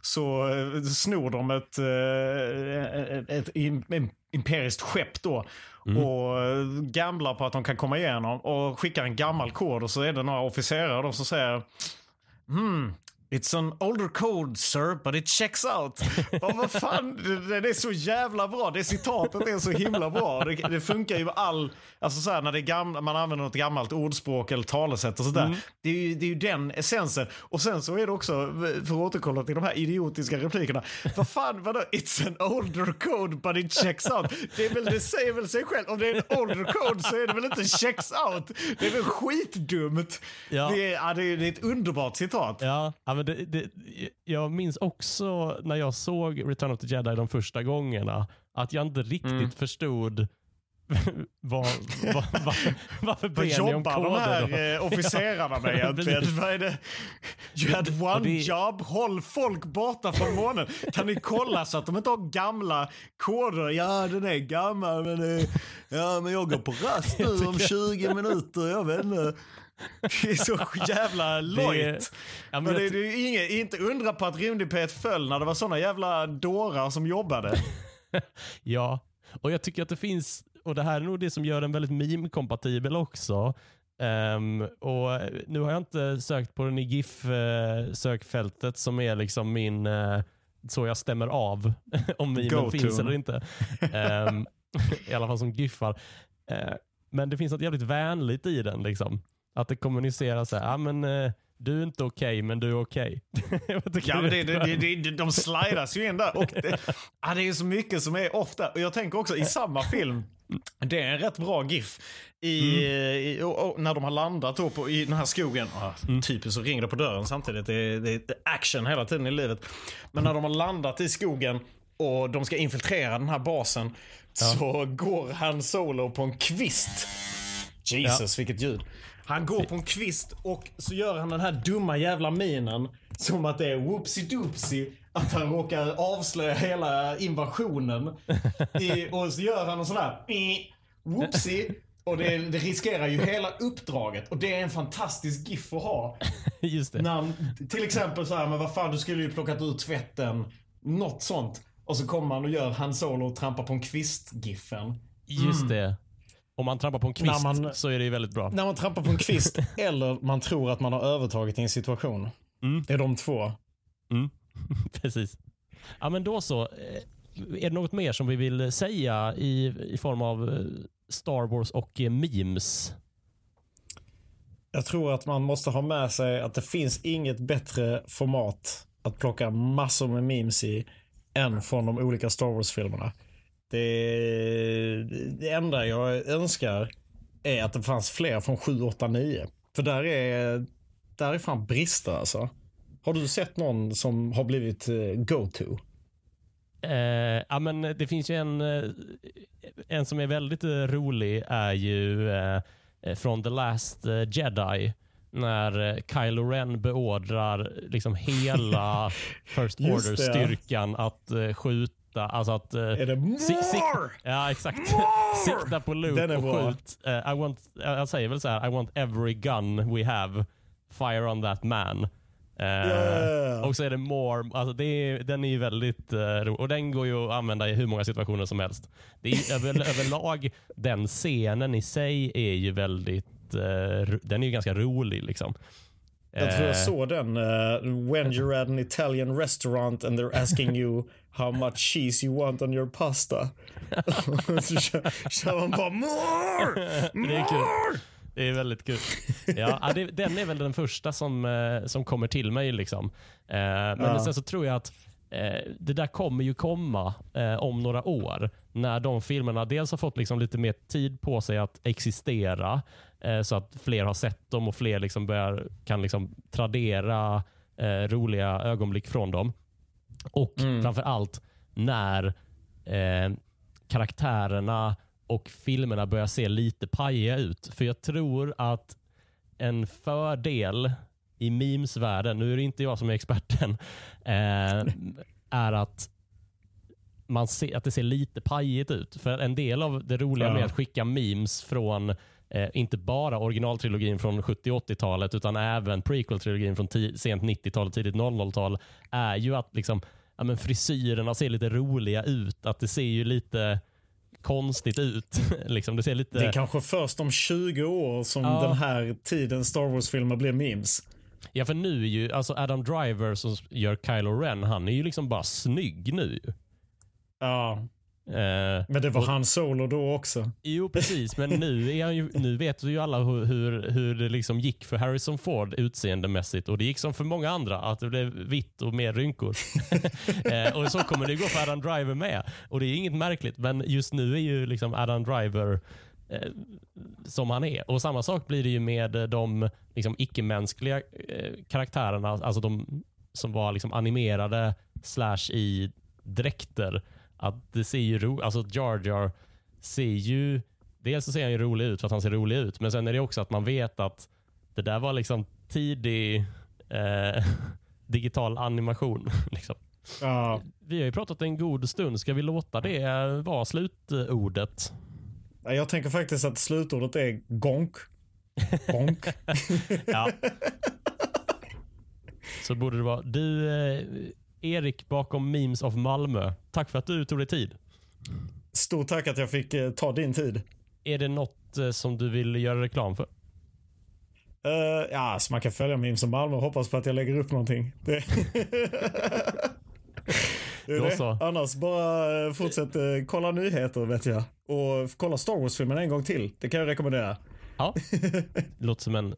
Så eh, snor de ett, eh, ett, ett im- imperiskt skepp då och eh, gamblar på att de kan komma igenom och skickar en gammal kod och så är det några officerare då som säger Hmm, it's an older code sir, but it checks out. Och vad fan, det, det är så jävla bra. Det citatet är så himla bra. Det, det funkar ju med all, alltså så här, när det är gamla, man använder något gammalt ordspråk eller talesätt och sådär. Det, är ju, det är ju den essensen. Och sen så är det också, för att återkolla till de här idiotiska replikerna. Vad fan, vadå? It's an older code, but it checks out. Det, är väl, det säger väl sig själv. Om det är en older code så är det väl inte checks out. Det är väl skitdumt. Ja. Det, är, ja, det, är, det är ett underbart citat. Ja, ja men det, det, jag minns också när jag såg Return of the Jedi de första gångerna att jag inte riktigt Mm. förstod *laughs* vad, vad, vad, varför ber ni om jobbar de koder då? här eh, officerarna med *laughs* egentligen? Vad är det? You had one det- job, håll folk borta från månen. Kan ni kolla så att de inte har gamla koder? Ja, den är gammal men, eh, ja, men jag går på rast nu om 20 minuter. Jag vet inte. Det är så jävla lojt. ja, men det, det är inget, inte undra på att rymdipet föll när det var såna jävla dårar som jobbade. *laughs* Ja, och jag tycker att det finns, och det här är nog det som gör den väldigt meme-kompatibel också. Ehm, och Nu har jag inte sökt på den i GIF-sökfältet som är liksom min, eh, så jag stämmer av *laughs* om memen finns eller inte. Ehm, *laughs* I alla fall som GIFar. Eh, men det finns något jävligt vänligt i den. liksom. Att det kommunicerar så här, ah, men, eh, du är inte okej, okay, men du är okej. *laughs* Okay. ja, det, det, det, det, de slidas ju in där. Och det, ja, det är så mycket som är ofta. Och jag tänker också i samma film, det är en rätt bra GIF. I, mm. i och, och, när de har landat då på, i den här skogen. Ah, mm. Typiskt så ringer det på dörren samtidigt. Det, det är action hela tiden i livet. Men när de har landat i skogen och de ska infiltrera den här basen. Ja. Så går han solo på en kvist. Jesus, ja. vilket ljud. Han går på en kvist och så gör han den här dumma jävla minen. Som att det är whoopsie doopsie att han råkar avslöja hela invasionen. I, och så gör han en sån här whoopsie. Och det, det, riskerar ju hela uppdraget. Och det är en fantastisk GIF att ha. *laughs* Just det. När, till exempel så här, men vad fan du skulle ju plockat ut tvätten. Något sånt. Och så kommer man och gör Han Solo och trampar på en kvist-giffen. Just mm. det. Om man trampar på en kvist man, så är det ju väldigt bra. När man trampar på en kvist *laughs* eller man tror att man har övertagit i en situation. Mm. Det är de två. Mm. *laughs* Precis. Ja, men då så. Eh, är det något mer som vi vill säga i, i form av eh, Star Wars och eh, memes? Jag tror att man måste ha med sig att det finns inget bättre format att plocka massor med memes i än från de olika Star Wars-filmerna. Det, det enda jag önskar är att det fanns fler från 7, 8, 9. För där är, där är fan brister alltså. Har du sett någon som har blivit eh, go-to? Eh, ja, men det finns ju en, eh, en som är väldigt eh, rolig är ju eh, från The Last Jedi när Kylo Ren beordrar liksom hela *laughs* First Order-styrkan att uh, skjuta. Alltså att... Uh, är det more? ja, exakt. Sikta på Luke och skjut. Uh, I want, jag säger väl så här, I want every gun we have. Fire on that man. Uh, yeah. Och så är det more, alltså det är, den är ju väldigt uh, rolig. Och den går ju att använda i hur många situationer som helst. Det är, över, *laughs* överlag, den scenen i sig är ju väldigt uh, den är ju ganska rolig. liksom. Jag tror jag såg den. Uh, when you're at an Italian restaurant and they're asking you how much cheese you want on your pasta. *laughs* så kör man bara more! *laughs* More! Det är väldigt kul. Ja, det, den är väl den första som, eh, som kommer till mig. Liksom. Eh, men ja. sen så tror jag att eh, det där kommer ju komma om några år. När de filmerna dels har fått liksom lite mer tid på sig att existera. så att fler har sett dem och fler liksom börjar, kan liksom tradera roliga ögonblick från dem. Och mm. framför allt när karaktärerna och filmerna börjar se lite pajiga ut. För jag tror att en fördel i memesvärlden, nu är det inte jag som är experten, *laughs* eh, är att man ser, att det ser lite pajigt ut. För en del av det roliga ja. med att skicka memes från eh, inte bara originaltrilogin från 70 80-talet utan även prequel-trilogin från sent 90-tal och tidigt 00-tal är ju att liksom, ja, men frisyrerna ser lite roliga ut. Att det ser ju lite konstigt ut. *laughs* liksom, det, ser lite... det är kanske först om 20 år som ja. den här tiden Star Wars-filmer blir memes. Ja, för nu är ju alltså Adam Driver som gör Kylo Ren, han är ju liksom bara snygg nu. Ja. Eh, men det var och, han solo då också. Jo, precis. Men nu, är ju, nu vet vi ju alla hur, hur, hur det liksom gick för Harrison Ford utseendemässigt. Och det gick som för många andra, att det blev vitt och mer rynkor. *laughs* eh, och så kommer det gå för Adam Driver med. Och det är inget märkligt, men just nu är ju liksom Adam Driver eh, som han är. Och Samma sak blir det ju med de liksom, icke-mänskliga eh, karaktärerna, alltså de som var liksom animerade slash i dräkter att det ser ju ro, alltså Jar Jar ser ju, dels så ser han ju rolig ut för att han ser rolig ut, men sen är det också att man vet att det där var liksom tidig eh, *laughs* digital animation. *laughs* Liksom. Ja. Vi har ju pratat en god stund. Ska vi låta det vara slutordet? Jag tänker faktiskt att slutordet är gonk. Gonk. *laughs* ja. Så borde det vara. Du, eh, Erik bakom Memes of Malmö. Tack för att du tog dig tid. Stort tack att jag fick eh, ta din tid. Är det något eh, som du vill göra reklam för? Uh, ja, så man kan följa Memes of Malmö och hoppas på att jag lägger upp någonting. Det... *laughs* det det. Så. Annars bara fortsätt uh, kolla nyheter vet jag. Och kolla Star Wars-filmen en gång till. Det kan jag rekommendera. Ja, *laughs* låter som en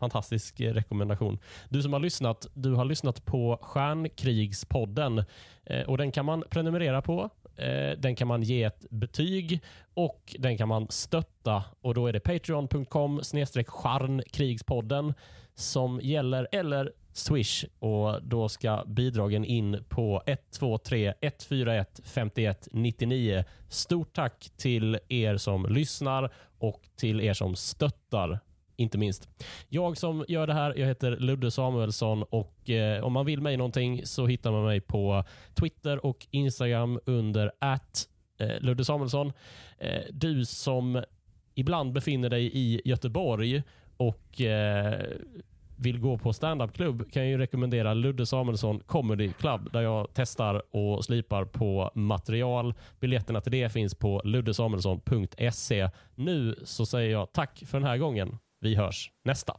fantastisk rekommendation. Du som har lyssnat, du har lyssnat på Stjärnkrigspodden eh, och den kan man prenumerera på. Eh, den kan man ge ett betyg och den kan man stötta och då är det patreon.com stjärnkrigspodden som gäller eller Swish och då ska bidragen in på 123 141 51 99. Stort tack till er som lyssnar och till er som stöttar inte minst. Jag som gör det här, jag heter Ludde Samuelsson och eh, om man vill mig någonting så hittar man mig på Twitter och Instagram under att eh, Ludde Samuelsson. Eh, du som ibland befinner dig i Göteborg och eh, vill gå på standup-klubb kan jag ju rekommendera Ludde Samuelsson Comedy Club där jag testar och slipar på material. Biljetterna till det finns på luddesamuelsson.se. Nu så säger jag tack för den här gången. Vi hörs nästa.